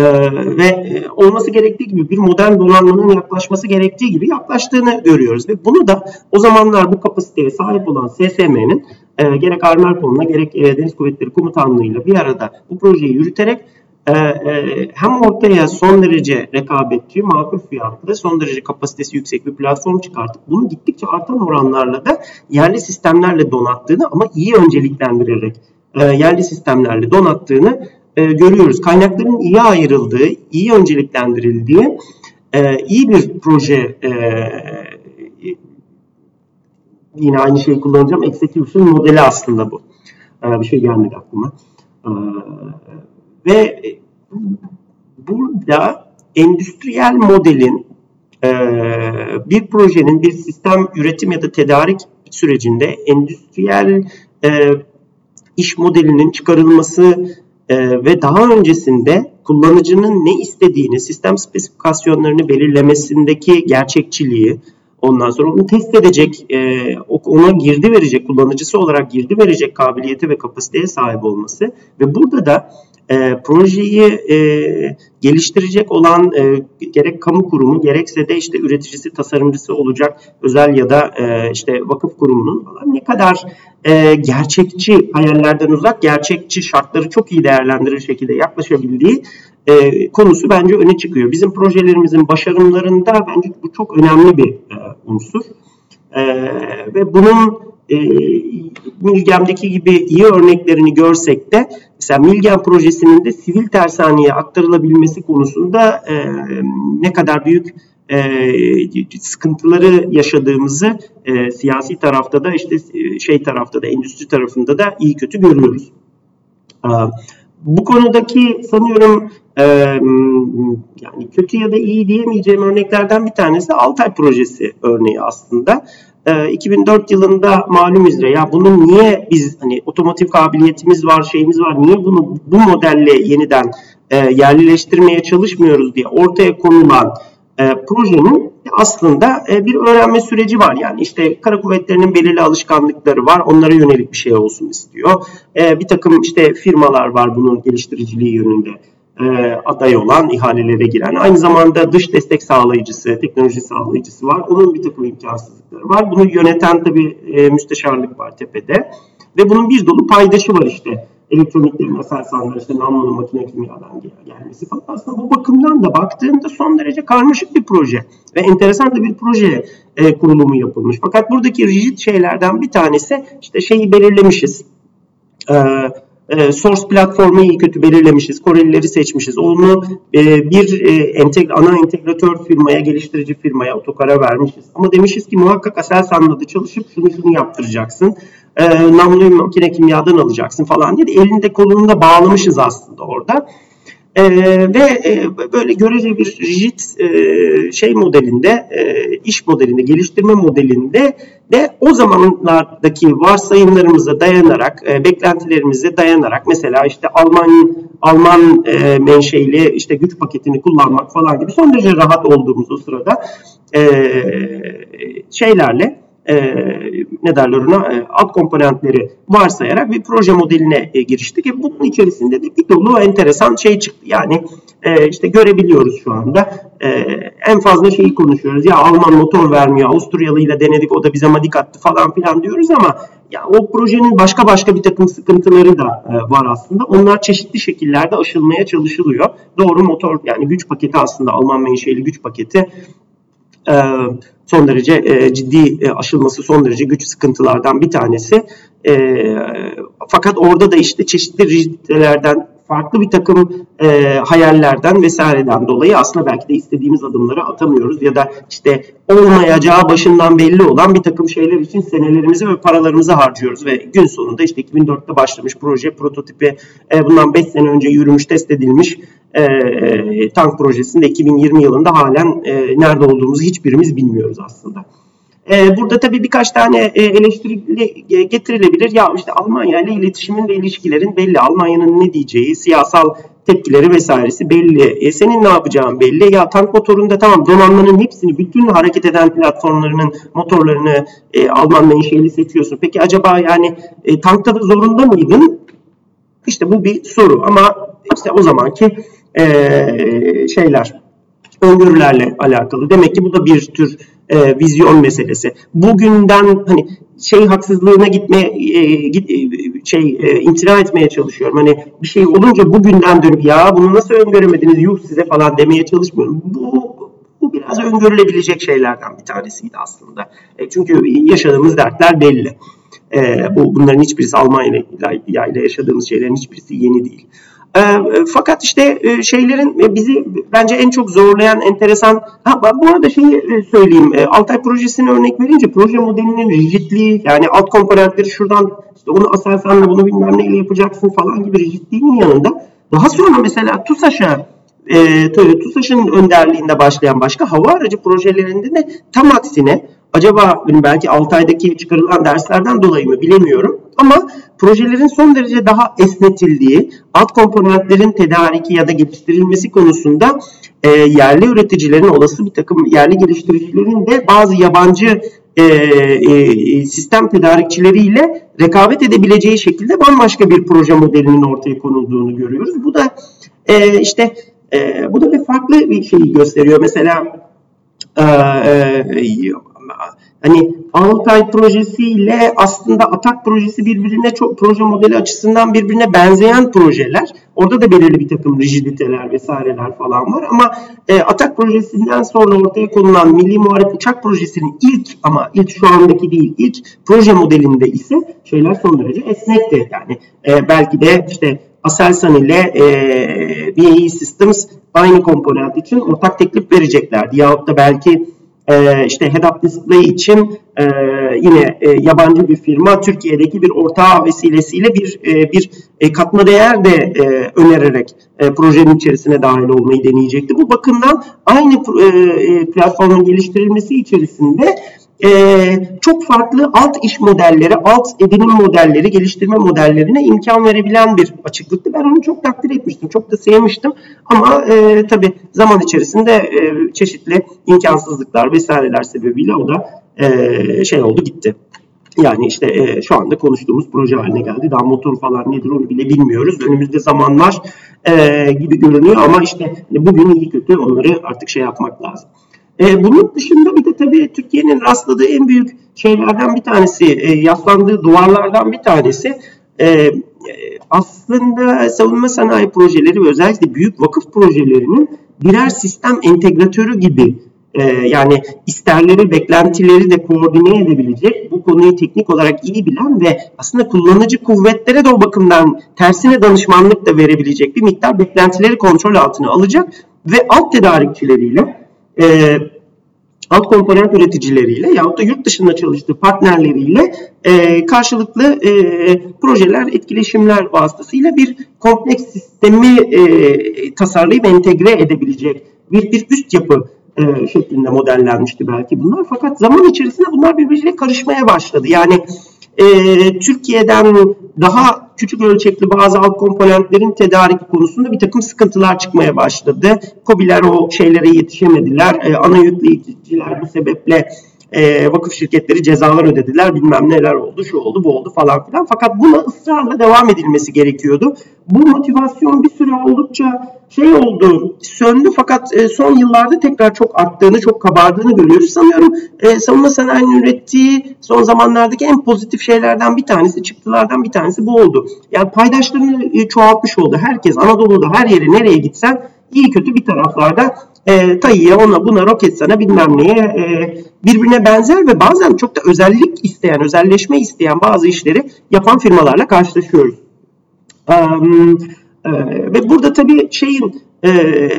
ve e, olması gerektiği gibi bir modern donanmanın yaklaşması gerektiği gibi yaklaştığını görüyoruz. Ve bunu da o zamanlar bu kapasiteye sahip olan SSM'nin e, gerek Armerpon'la gerek e, Deniz Kuvvetleri Komutanlığı'yla bir arada bu projeyi yürüterek e, e, hem ortaya son derece rekabetçi, makul fiyatlı, son derece kapasitesi yüksek bir platform çıkartıp bunu gittikçe artan oranlarla da yerli sistemlerle donattığını ama iyi önceliklendirerek e, yerli sistemlerle donattığını e, görüyoruz. Kaynakların iyi ayrıldığı, iyi önceliklendirildiği e, iyi bir proje e, yine aynı şeyi kullanacağım. Execution modeli aslında bu. Ee, bir şey gelmedi aklıma. Ee, ve burada endüstriyel modelin e, bir projenin bir sistem üretim ya da tedarik sürecinde endüstriyel e, iş modelinin çıkarılması e, ve daha öncesinde kullanıcının ne istediğini, sistem spesifikasyonlarını belirlemesindeki gerçekçiliği, Ondan sonra onu test edecek, e, ona girdi verecek, kullanıcısı olarak girdi verecek kabiliyete ve kapasiteye sahip olması ve burada da e, projeyi e, geliştirecek olan e, gerek kamu kurumu gerekse de işte üreticisi, tasarımcısı olacak özel ya da e, işte vakıf kurumunun falan ne kadar e, gerçekçi hayallerden uzak, gerçekçi şartları çok iyi değerlendirir şekilde yaklaşabildiği e, konusu bence öne çıkıyor. Bizim projelerimizin başarımlarında bence bu çok önemli bir e, unsur. E, ve bunun e, Milgem'deki gibi iyi örneklerini görsek de mesela Milgem projesinin de sivil tersaneye aktarılabilmesi konusunda e, ne kadar büyük e, sıkıntıları yaşadığımızı e, siyasi tarafta da işte e, şey tarafta da endüstri tarafında da iyi kötü görüyoruz. E, bu konudaki sanıyorum e, yani kötü ya da iyi diyemeyeceğim örneklerden bir tanesi Altay projesi örneği aslında. 2004 ee, yılında malum üzere ya bunun niye biz hani otomotiv kabiliyetimiz var, şeyimiz var, niye bunu bu modelle yeniden e, yerlileştirmeye çalışmıyoruz diye ortaya konulan e, projenin aslında e, bir öğrenme süreci var. Yani işte kara kuvvetlerinin belirli alışkanlıkları var. Onlara yönelik bir şey olsun istiyor. E, bir takım işte firmalar var bunun geliştiriciliği yönünde e, aday olan, ihalelere giren, aynı zamanda dış destek sağlayıcısı, teknoloji sağlayıcısı var. Onun bir takım imkansızlıkları var. Bunu yöneten tabii e, müsteşarlık var tepede. Ve bunun bir dolu paydaşı var işte. Elektroniklerin Aselsan'da işte namlulu makine kimyadan gelmesi falan. Aslında bu bakımdan da baktığında son derece karmaşık bir proje. Ve enteresan da bir proje e, kurulumu yapılmış. Fakat buradaki rigid şeylerden bir tanesi işte şeyi belirlemişiz. Eee e, source platformu iyi kötü belirlemişiz. Korelileri seçmişiz. Onu e, bir e, entegre, ana entegratör firmaya, geliştirici firmaya, otokara vermişiz. Ama demişiz ki muhakkak Aselsan'la da çalışıp şunu şunu yaptıracaksın. E, namluyu makine kimyadan alacaksın falan diye de elinde kolunda bağlamışız aslında orada. E, ve e, böyle görece bir rigid e, şey modelinde, e, iş modelinde, geliştirme modelinde de o zamanlardaki varsayımlarımıza dayanarak, e, beklentilerimize dayanarak mesela işte Alman Alman e, menşeili işte güç paketini kullanmak falan gibi son derece rahat olduğumuz o sırada e, şeylerle e, ne derler ona e, alt komponentleri varsayarak bir proje modeline e, giriştik. E, bunun içerisinde de bir dolu enteresan şey çıktı. Yani e, işte görebiliyoruz şu anda. E, en fazla şeyi konuşuyoruz. Ya Alman motor vermiyor, Avusturyalı ile denedik o da bize madik attı falan filan diyoruz ama ya o projenin başka başka bir takım sıkıntıları da e, var aslında. Onlar çeşitli şekillerde aşılmaya çalışılıyor. Doğru motor yani güç paketi aslında Alman menşeli güç paketi e, son derece e, ciddi e, aşılması son derece güç sıkıntılardan bir tanesi. E, fakat orada da işte çeşitli rigiditelerden farklı bir takım e, hayallerden vesaireden dolayı aslında belki de istediğimiz adımları atamıyoruz ya da işte olmayacağı başından belli olan bir takım şeyler için senelerimizi ve paralarımızı harcıyoruz ve gün sonunda işte 2004'te başlamış proje prototipi e, bundan 5 sene önce yürümüş test edilmiş e, tank projesinde 2020 yılında halen e, nerede olduğumuzu hiçbirimiz bilmiyoruz aslında. E, burada tabii birkaç tane e, eleştiri getirilebilir. Ya işte Almanya ile iletişimin ve ilişkilerin belli. Almanya'nın ne diyeceği, siyasal tepkileri vesairesi belli. E, senin ne yapacağın belli. Ya tank motorunda tamam donanmanın hepsini, bütün hareket eden platformlarının motorlarını e, Alman menşeli seçiyorsun. Peki acaba yani e, tankta da zorunda mıydın? İşte bu bir soru ama işte o zamanki e, şeyler öngörülerle alakalı. Demek ki bu da bir tür e, vizyon meselesi. Bugünden hani şey haksızlığına gitme e, git, e, şey e, imtina etmeye çalışıyorum. Hani bir şey olunca bugünden dönüp ya bunu nasıl öngöremediniz yuh size falan demeye çalışmıyorum. Bu bu biraz öngörülebilecek şeylerden bir tanesiydi aslında. E, çünkü yaşadığımız dertler belli. E, bu bunların hiçbirisi Almanya ile yaşadığımız şeylerin hiçbirisi yeni değil. E, fakat işte e, şeylerin e, bizi bence en çok zorlayan enteresan ha, bu arada şeyi e, söyleyeyim e, Altay projesini örnek verince proje modelinin rigidliği yani alt komponentleri şuradan işte onu Aselsan'la bunu bilmem neyle yapacaksın falan gibi rigidliğinin yanında daha sonra mesela TUSAŞ'a e, TUSAŞ'ın önderliğinde başlayan başka hava aracı projelerinde de tam aksine acaba belki 6 aydaki çıkarılan derslerden dolayı mı bilemiyorum ama projelerin son derece daha esnetildiği, alt komponentlerin tedariki ya da geliştirilmesi konusunda e, yerli üreticilerin, olası bir takım yerli geliştiricilerin de bazı yabancı e, e, sistem tedarikçileriyle rekabet edebileceği şekilde bambaşka bir proje modelinin ortaya konulduğunu görüyoruz. Bu da e, işte e, bu da bir farklı bir şeyi gösteriyor. Mesela e, e, hani Altay projesiyle aslında Atak projesi birbirine çok proje modeli açısından birbirine benzeyen projeler. Orada da belirli bir takım rigiditeler vesaireler falan var ama e, Atak projesinden sonra ortaya konulan Milli Muharip Uçak Projesi'nin ilk ama ilk şu andaki değil ilk proje modelinde ise şeyler son derece esnekti. Yani e, belki de işte Aselsan ile e, BAE Systems aynı komponent için ortak teklif vereceklerdi. Yahut da belki e, işte head-up display için e, yine e, yabancı bir firma Türkiye'deki bir ortağı vesilesiyle bir e, bir e, katma değer de e, önererek e, projenin içerisine dahil olmayı deneyecekti. Bu bakımdan aynı e, e platformun geliştirilmesi içerisinde e, çok farklı alt iş modelleri, alt edinim modelleri, geliştirme modellerine imkan verebilen bir açıklıktı. Ben onu çok takdir etmiştim, çok da sevmiştim. Ama e, tabii zaman içerisinde e, çeşitli imkansızlıklar vesaireler sebebiyle o da e, şey oldu gitti. Yani işte e, şu anda konuştuğumuz proje haline geldi. Daha motor falan nedir onu bile bilmiyoruz. Önümüzde zaman var e, gibi görünüyor ama işte bugün iyi kötü onları artık şey yapmak lazım. E, bunun dışında bir de tabii Türkiye'nin rastladığı en büyük şeylerden bir tanesi, e, yaslandığı duvarlardan bir tanesi e, aslında savunma sanayi projeleri ve özellikle büyük vakıf projelerinin birer sistem entegratörü gibi e, yani isterleri, beklentileri de koordine edebilecek, bu konuyu teknik olarak iyi bilen ve aslında kullanıcı kuvvetlere de o bakımdan tersine danışmanlık da verebilecek bir miktar beklentileri kontrol altına alacak ve alt tedarikçileriyle e, alt komponent üreticileriyle yahut da yurt dışında çalıştığı partnerleriyle e, karşılıklı e, projeler, etkileşimler vasıtasıyla bir kompleks sistemi e, tasarlayıp entegre edebilecek bir, bir üst yapı e, şeklinde modellenmişti belki bunlar. Fakat zaman içerisinde bunlar birbiriyle karışmaya başladı. Yani e, Türkiye'den daha küçük ölçekli bazı alt komponentlerin tedariki konusunda bir takım sıkıntılar çıkmaya başladı. COBİ'ler o şeylere yetişemediler. E, ana yükleyiciler bu sebeple e, vakıf şirketleri cezalar ödediler bilmem neler oldu şu oldu bu oldu falan filan. Fakat buna ısrarla devam edilmesi gerekiyordu. Bu motivasyon bir süre oldukça şey oldu söndü fakat e, son yıllarda tekrar çok arttığını çok kabardığını görüyoruz. Sanıyorum e, savunma sanayinin ürettiği son zamanlardaki en pozitif şeylerden bir tanesi çıktılardan bir tanesi bu oldu. Yani paydaşlarını e, çoğaltmış oldu. Herkes Anadolu'da her yere nereye gitsen iyi kötü bir taraflarda e, Tayyip'e ona buna Roketsan'a bilmem neye e, birbirine benzer ve bazen çok da özellik isteyen, özelleşme isteyen bazı işleri yapan firmalarla karşılaşıyoruz. Um, e, ve burada tabii şeyin e,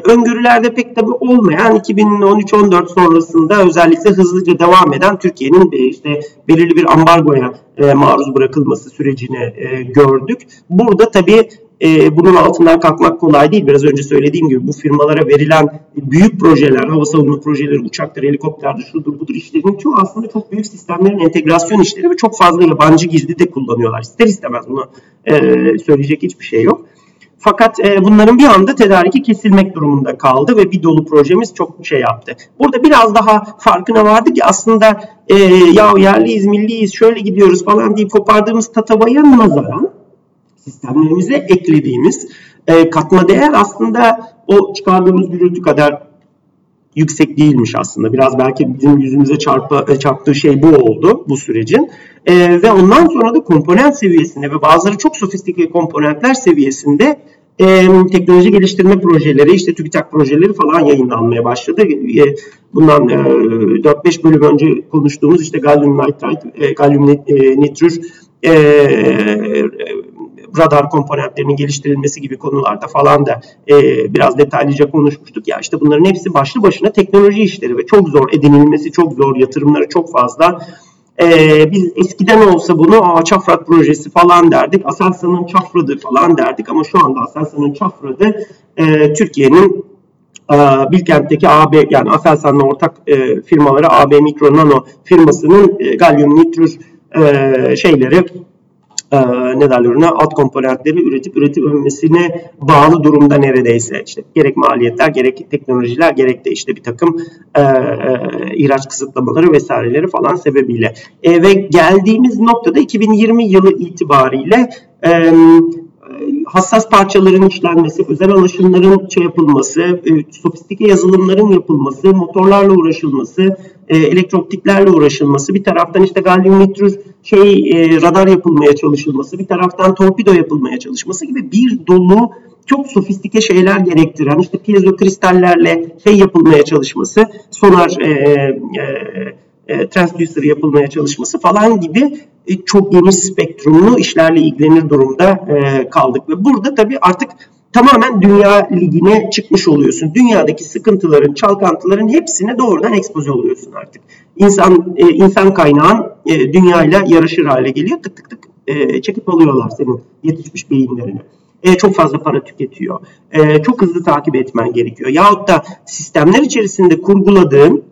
öngörülerde pek tabii olmayan 2013-14 sonrasında özellikle hızlıca devam eden Türkiye'nin e, işte belirli bir ambargoya e, maruz bırakılması sürecini e, gördük. Burada tabii e, bunun altından kalkmak kolay değil. Biraz önce söylediğim gibi bu firmalara verilen büyük projeler, hava savunma projeleri, uçaklar, helikopterdir, şudur budur işlerinin çoğu aslında çok büyük sistemlerin entegrasyon işleri ve çok fazla yabancı girdi de kullanıyorlar. İster istemez bunu e, söyleyecek hiçbir şey yok. Fakat e, bunların bir anda tedariki kesilmek durumunda kaldı ve bir dolu projemiz çok şey yaptı. Burada biraz daha farkına vardı ki aslında e, ya yerliyiz, milliyiz, şöyle gidiyoruz falan deyip kopardığımız tatavaya nazaran sistemlerimize eklediğimiz e, katma değer aslında o çıkardığımız gürültü kadar yüksek değilmiş aslında. Biraz belki bizim yüzümüze çarpı, e, çarptığı şey bu oldu bu sürecin. E, ve ondan sonra da komponent seviyesinde ve bazıları çok sofistike komponentler seviyesinde e, teknoloji geliştirme projeleri, işte TÜBİTAK projeleri falan yayınlanmaya başladı. E, bundan e, 4-5 bölüm önce konuştuğumuz işte galyum nitride, e, galyum e, nitrür e, radar komponentlerinin geliştirilmesi gibi konularda falan da e, biraz detaylıca konuşmuştuk. Ya işte bunların hepsi başlı başına teknoloji işleri ve çok zor edinilmesi, çok zor, yatırımları çok fazla. Ee, biz eskiden olsa bunu Aa, Çafrat projesi falan derdik. Aselsan'ın Çafradı falan derdik ama şu anda Aselsan'ın Çafradı e, Türkiye'nin e, Bilkent'teki AB yani Aselsan'la ortak e, firmaları AB Mikro Nano firmasının e, galyum nitrür e, şeyleri e, ne derler ona? Alt komponentleri üretip üretilmesine bağlı durumda neredeyse. İşte gerek maliyetler gerek teknolojiler gerek de işte bir takım e, e, ihraç kısıtlamaları vesaireleri falan sebebiyle. E, ve geldiğimiz noktada 2020 yılı itibariyle e, hassas parçaların işlenmesi, özel alaşımların şey yapılması, e, sofistike yazılımların yapılması, motorlarla uğraşılması, e, elektrooptiklerle uğraşılması, bir taraftan işte gallium nitrür şey e, radar yapılmaya çalışılması, bir taraftan torpido yapılmaya çalışması gibi bir dolu çok sofistike şeyler gerektiren işte piezo kristallerle şey yapılmaya çalışması, sonar e, e, e, transducer yapılmaya çalışması falan gibi e, çok geniş spektrumlu işlerle ilgilenir durumda e, kaldık. Ve burada tabii artık tamamen dünya ligine çıkmış oluyorsun. Dünyadaki sıkıntıların, çalkantıların hepsine doğrudan ekspoze oluyorsun artık. İnsan e, insan kaynağın e, dünyayla yarışır hale geliyor. Tık tık tık e, çekip alıyorlar senin yetişmiş beyinlerini. E, çok fazla para tüketiyor. E, çok hızlı takip etmen gerekiyor. Yahut da sistemler içerisinde kurguladığın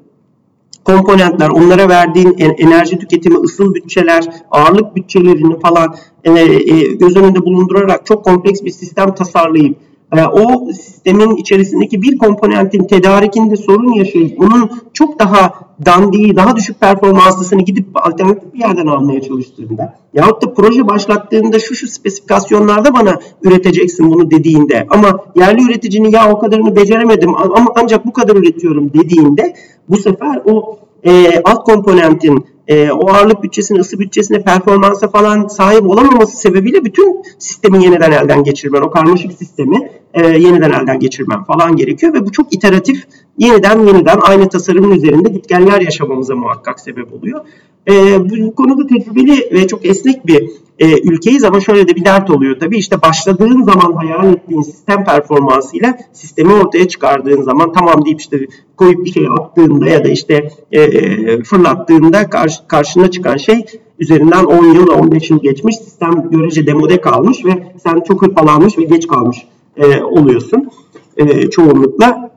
komponentler, onlara verdiğin enerji tüketimi, ısıl bütçeler, ağırlık bütçelerini falan e, e, göz önünde bulundurarak çok kompleks bir sistem tasarlayıp e, o sistemin içerisindeki bir komponentin tedarikinde sorun yaşayıp onun çok daha dandiği, daha düşük performanslısını gidip alternatif bir yerden almaya çalıştığında yahut da proje başlattığında şu şu spesifikasyonlarda bana üreteceksin bunu dediğinde ama yerli üreticinin ya o kadarını beceremedim ama ancak bu kadar üretiyorum dediğinde bu sefer o e, alt komponentin e, o ağırlık bütçesine, ısı bütçesine, performansa falan sahip olamaması sebebiyle bütün sistemi yeniden elden geçirmen, o karmaşık sistemi e, yeniden elden geçirmen falan gerekiyor ve bu çok iteratif, yeniden yeniden aynı tasarımın üzerinde gitgeller yaşamamıza muhakkak sebep oluyor. E, bu konuda tecrübeli ve çok esnek bir e, ülkeyiz ama şöyle de bir dert oluyor tabii. işte başladığın zaman hayal ettiğin sistem performansıyla sistemi ortaya çıkardığın zaman tamam deyip işte koyup bir şey attığında ya da işte e, e fırlattığında karşı, karşına çıkan şey üzerinden 10 yıl 15 yıl geçmiş sistem görece demode kalmış ve sen çok hırpalanmış ve geç kalmış e, oluyorsun e, çoğunlukla.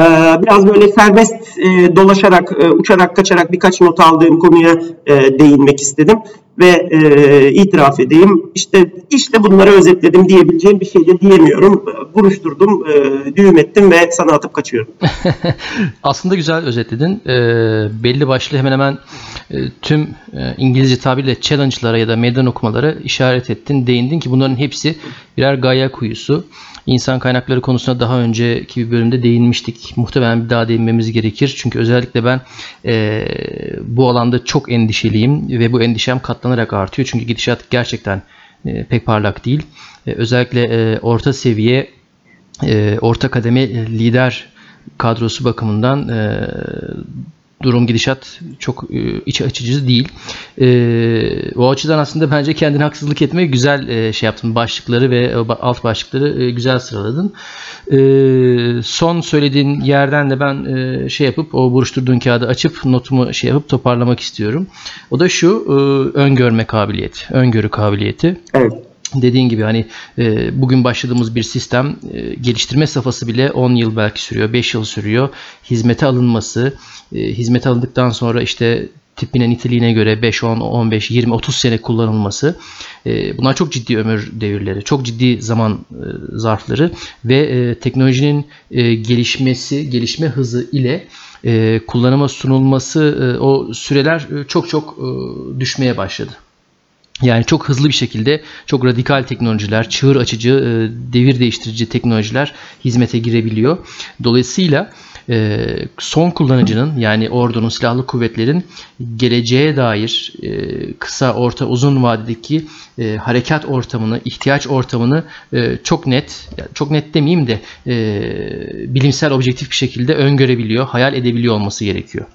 Ee, biraz böyle serbest e, dolaşarak, e, uçarak, kaçarak birkaç not aldığım konuya e, değinmek istedim ve itiraf edeyim. İşte işte bunları özetledim diyebileceğim bir şey de diyemiyorum. Buruşturdum, düğüm ettim ve sana atıp kaçıyorum. Aslında güzel özetledin. belli başlı hemen hemen tüm İngilizce tabirle challenge'lara ya da meydan okumalara işaret ettin, değindin ki bunların hepsi birer gaya kuyusu. İnsan kaynakları konusuna daha önceki bir bölümde değinmiştik. Muhtemelen bir daha değinmemiz gerekir. Çünkü özellikle ben e, bu alanda çok endişeliyim ve bu endişem katlanarak artıyor. Çünkü gidişat gerçekten e, pek parlak değil. E, özellikle e, orta seviye, e, orta kademe lider kadrosu bakımından e, durum gidişat çok e, iç açıcı değil. E, o açıdan aslında bence kendine haksızlık etmeye güzel e, şey yaptın. Başlıkları ve alt başlıkları e, güzel sıraladın. E, son söylediğin yerden de ben e, şey yapıp o buruşturduğun kağıdı açıp notumu şey yapıp toparlamak istiyorum. O da şu e, öngörme kabiliyeti, öngörü kabiliyeti. Evet dediğin gibi hani e, bugün başladığımız bir sistem e, geliştirme safhası bile 10 yıl belki sürüyor, 5 yıl sürüyor. Hizmete alınması, e, hizmete alındıktan sonra işte tipine niteliğine göre 5, 10, 15, 20, 30 sene kullanılması e, bunlar çok ciddi ömür devirleri, çok ciddi zaman e, zarfları ve e, teknolojinin e, gelişmesi, gelişme hızı ile e, kullanıma sunulması e, o süreler e, çok çok e, düşmeye başladı. Yani çok hızlı bir şekilde çok radikal teknolojiler, çığır açıcı, e, devir değiştirici teknolojiler hizmete girebiliyor. Dolayısıyla e, son kullanıcının yani ordunun, silahlı kuvvetlerin geleceğe dair e, kısa, orta, uzun vadedeki harekat ortamını, ihtiyaç ortamını çok net, çok net demeyeyim de bilimsel, objektif bir şekilde öngörebiliyor, hayal edebiliyor olması gerekiyor.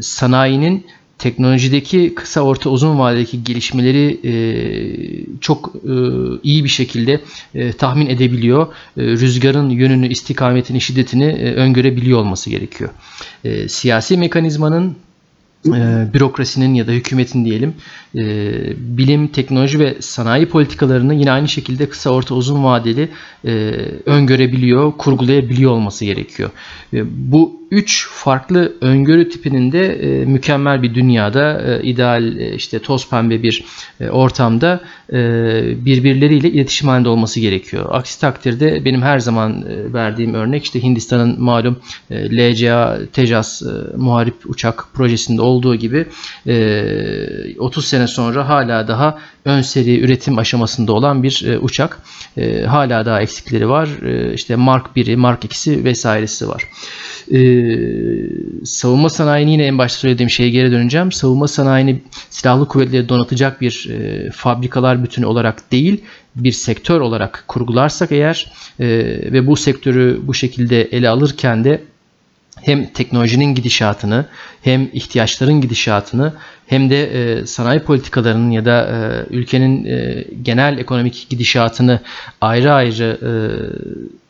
Sanayinin teknolojideki kısa orta uzun vadedeki gelişmeleri e, çok e, iyi bir şekilde e, tahmin edebiliyor. E, rüzgarın yönünü, istikametini, şiddetini e, öngörebiliyor olması gerekiyor. E, siyasi mekanizmanın e, bürokrasinin ya da hükümetin diyelim e, bilim, teknoloji ve sanayi politikalarını yine aynı şekilde kısa, orta, uzun vadeli e, öngörebiliyor, kurgulayabiliyor olması gerekiyor. E, bu üç farklı öngörü tipinin de e, mükemmel bir dünyada, e, ideal e, işte toz pembe bir e, ortamda e, birbirleriyle iletişim halinde olması gerekiyor. Aksi takdirde benim her zaman e, verdiğim örnek işte Hindistan'ın malum e, LCA Tejas e, muharip uçak projesinde olduğu olduğu gibi e, 30 sene sonra hala daha ön seri üretim aşamasında olan bir e, uçak. E, hala daha eksikleri var. E, işte Mark 1'i, Mark 2'si vesairesi var. E, savunma sanayini yine en başta söylediğim şeye geri döneceğim. Savunma sanayini silahlı kuvvetleri donatacak bir e, fabrikalar bütünü olarak değil, bir sektör olarak kurgularsak eğer e, ve bu sektörü bu şekilde ele alırken de hem teknolojinin gidişatını hem ihtiyaçların gidişatını hem de e, sanayi politikalarının ya da e, ülkenin e, genel ekonomik gidişatını ayrı ayrı e,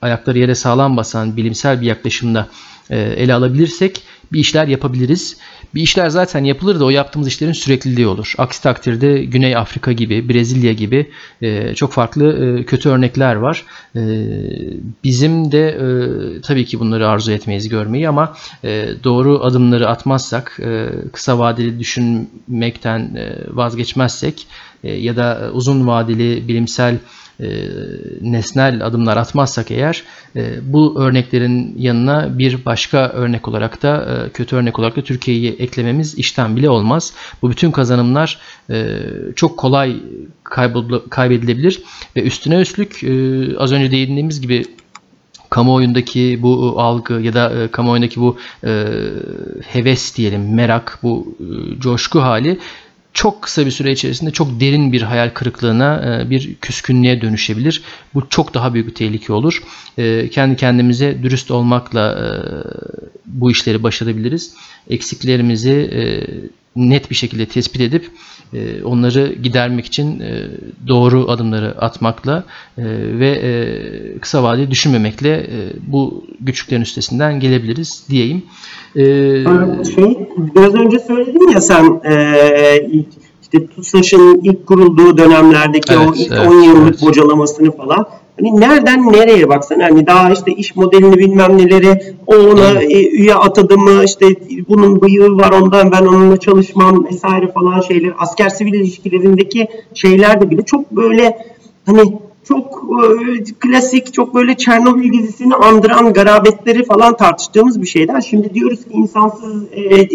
ayakları yere sağlam basan bilimsel bir yaklaşımla e, ele alabilirsek bir işler yapabiliriz. Bir işler zaten yapılır da o yaptığımız işlerin sürekliliği olur. Aksi takdirde Güney Afrika gibi, Brezilya gibi e, çok farklı e, kötü örnekler var. E, bizim de e, tabii ki bunları arzu etmeyiz görmeyi ama e, doğru adımları atmazsak, e, kısa vadeli düşünmekten e, vazgeçmezsek e, ya da uzun vadeli bilimsel e, nesnel adımlar atmazsak eğer e, bu örneklerin yanına bir başka örnek olarak da e, kötü örnek olarak da Türkiye'yi eklememiz işten bile olmaz. Bu bütün kazanımlar e, çok kolay kaybedilebilir ve üstüne üstlük e, az önce değindiğimiz gibi kamuoyundaki bu algı ya da e, kamuoyundaki bu e, heves diyelim, merak, bu e, coşku hali çok kısa bir süre içerisinde çok derin bir hayal kırıklığına, e, bir küskünlüğe dönüşebilir. Bu çok daha büyük bir tehlike olur. E, kendi kendimize dürüst olmakla e, bu işleri başarabiliriz. Eksiklerimizi net bir şekilde tespit edip onları gidermek için doğru adımları atmakla ve kısa vadeli düşünmemekle bu güçlüklerin üstesinden gelebiliriz diyeyim. Şey, biraz önce söyledin ya sen işte TUSAŞ'ın ilk kurulduğu dönemlerdeki evet, o ilk evet, 10 yıllık evet. bocalamasını falan Hani nereden nereye baksana hani daha işte iş modelini bilmem neleri o ona e, üye atadı mı işte bunun bıyığı var ondan ben onunla çalışmam vesaire falan şeyler asker sivil ilişkilerindeki şeyler de bile çok böyle hani çok e, klasik, çok böyle Çernobil dizisini andıran garabetleri falan tartıştığımız bir şeyden. Şimdi diyoruz ki insansız e,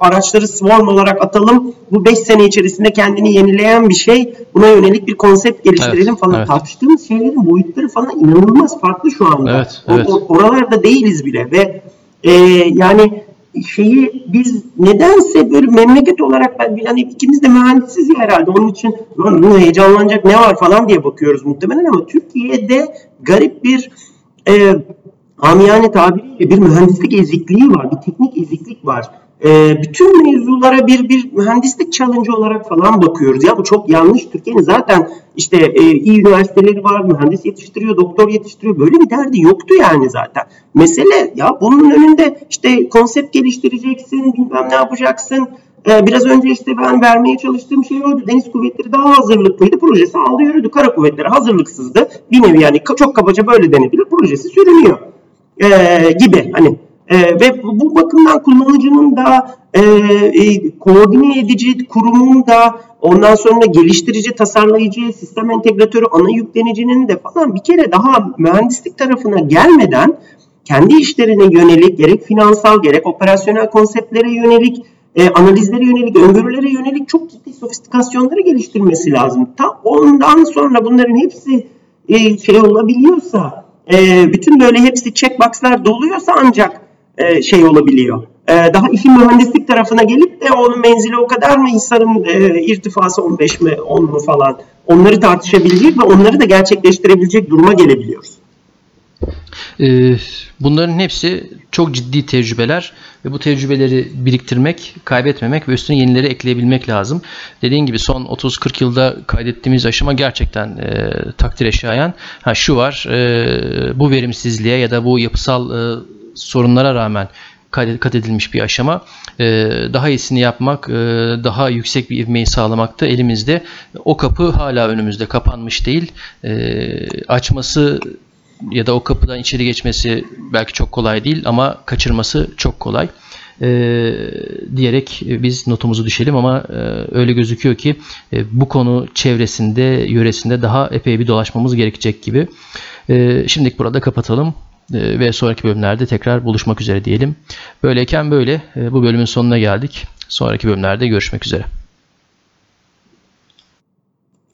araçları swarm olarak atalım. Bu 5 sene içerisinde kendini yenileyen bir şey. Buna yönelik bir konsept geliştirelim evet, falan. Evet. Tartıştığımız şeylerin boyutları falan inanılmaz farklı şu anda. Evet, evet. O, oralarda değiliz bile ve e, yani şeyi biz nedense böyle memleket olarak ben yani ikimiz de mühendisiz ya herhalde. Onun için bunu heyecanlanacak ne var? falan diye bakıyoruz muhtemelen ama Türkiye'de garip bir e, amiyane tabiriyle bir mühendislik ezikliği var, bir teknik eziklik var e, bütün mevzulara bir bir mühendislik challenge olarak falan bakıyoruz. Ya bu çok yanlış. Türkiye'nin zaten işte e, iyi üniversiteleri var, mühendis yetiştiriyor, doktor yetiştiriyor. Böyle bir derdi yoktu yani zaten. Mesele ya bunun önünde işte konsept geliştireceksin, bilmem ne yapacaksın. Ee, biraz önce işte ben vermeye çalıştığım şey oydu. Deniz kuvvetleri daha hazırlıklıydı. Projesi aldı yürüdü. Kara kuvvetleri hazırlıksızdı. Bir nevi yani çok kabaca böyle denebilir. Projesi sürünüyor. Ee, gibi hani e, ve bu bakımdan kullanıcının da e, e, koordine edici kurumun da ondan sonra geliştirici, tasarlayıcı, sistem entegratörü, ana yüklenicinin de falan bir kere daha mühendislik tarafına gelmeden kendi işlerine yönelik gerek finansal gerek operasyonel konseptlere yönelik e, analizlere yönelik, öngörülere yönelik çok ciddi sofistikasyonları geliştirmesi lazım. Ta ondan sonra bunların hepsi e, şey olabiliyorsa, e, bütün böyle hepsi checkboxlar doluyorsa ancak e, şey olabiliyor. E, daha işin mühendislik tarafına gelip de onun menzili o kadar mı Hisar'ın e, irtifası 15 mi 10 mu falan onları tartışabilecek ve onları da gerçekleştirebilecek duruma gelebiliyoruz. Bunların hepsi çok ciddi tecrübeler ve bu tecrübeleri biriktirmek, kaybetmemek ve üstüne yenileri ekleyebilmek lazım. Dediğim gibi son 30-40 yılda kaydettiğimiz aşama gerçekten e, takdire şayan. Ha şu var, e, bu verimsizliğe ya da bu yapısal e, sorunlara rağmen kat edilmiş bir aşama. Ee, daha iyisini yapmak, e, daha yüksek bir ivmeyi sağlamak da elimizde. O kapı hala önümüzde kapanmış değil. Ee, açması ya da o kapıdan içeri geçmesi belki çok kolay değil ama kaçırması çok kolay. E, diyerek biz notumuzu düşelim ama e, öyle gözüküyor ki e, bu konu çevresinde, yöresinde daha epey bir dolaşmamız gerekecek gibi. Şimdilik burada kapatalım. Ee, ve sonraki bölümlerde tekrar buluşmak üzere diyelim. Böyleyken böyle e, bu bölümün sonuna geldik. Sonraki bölümlerde görüşmek üzere.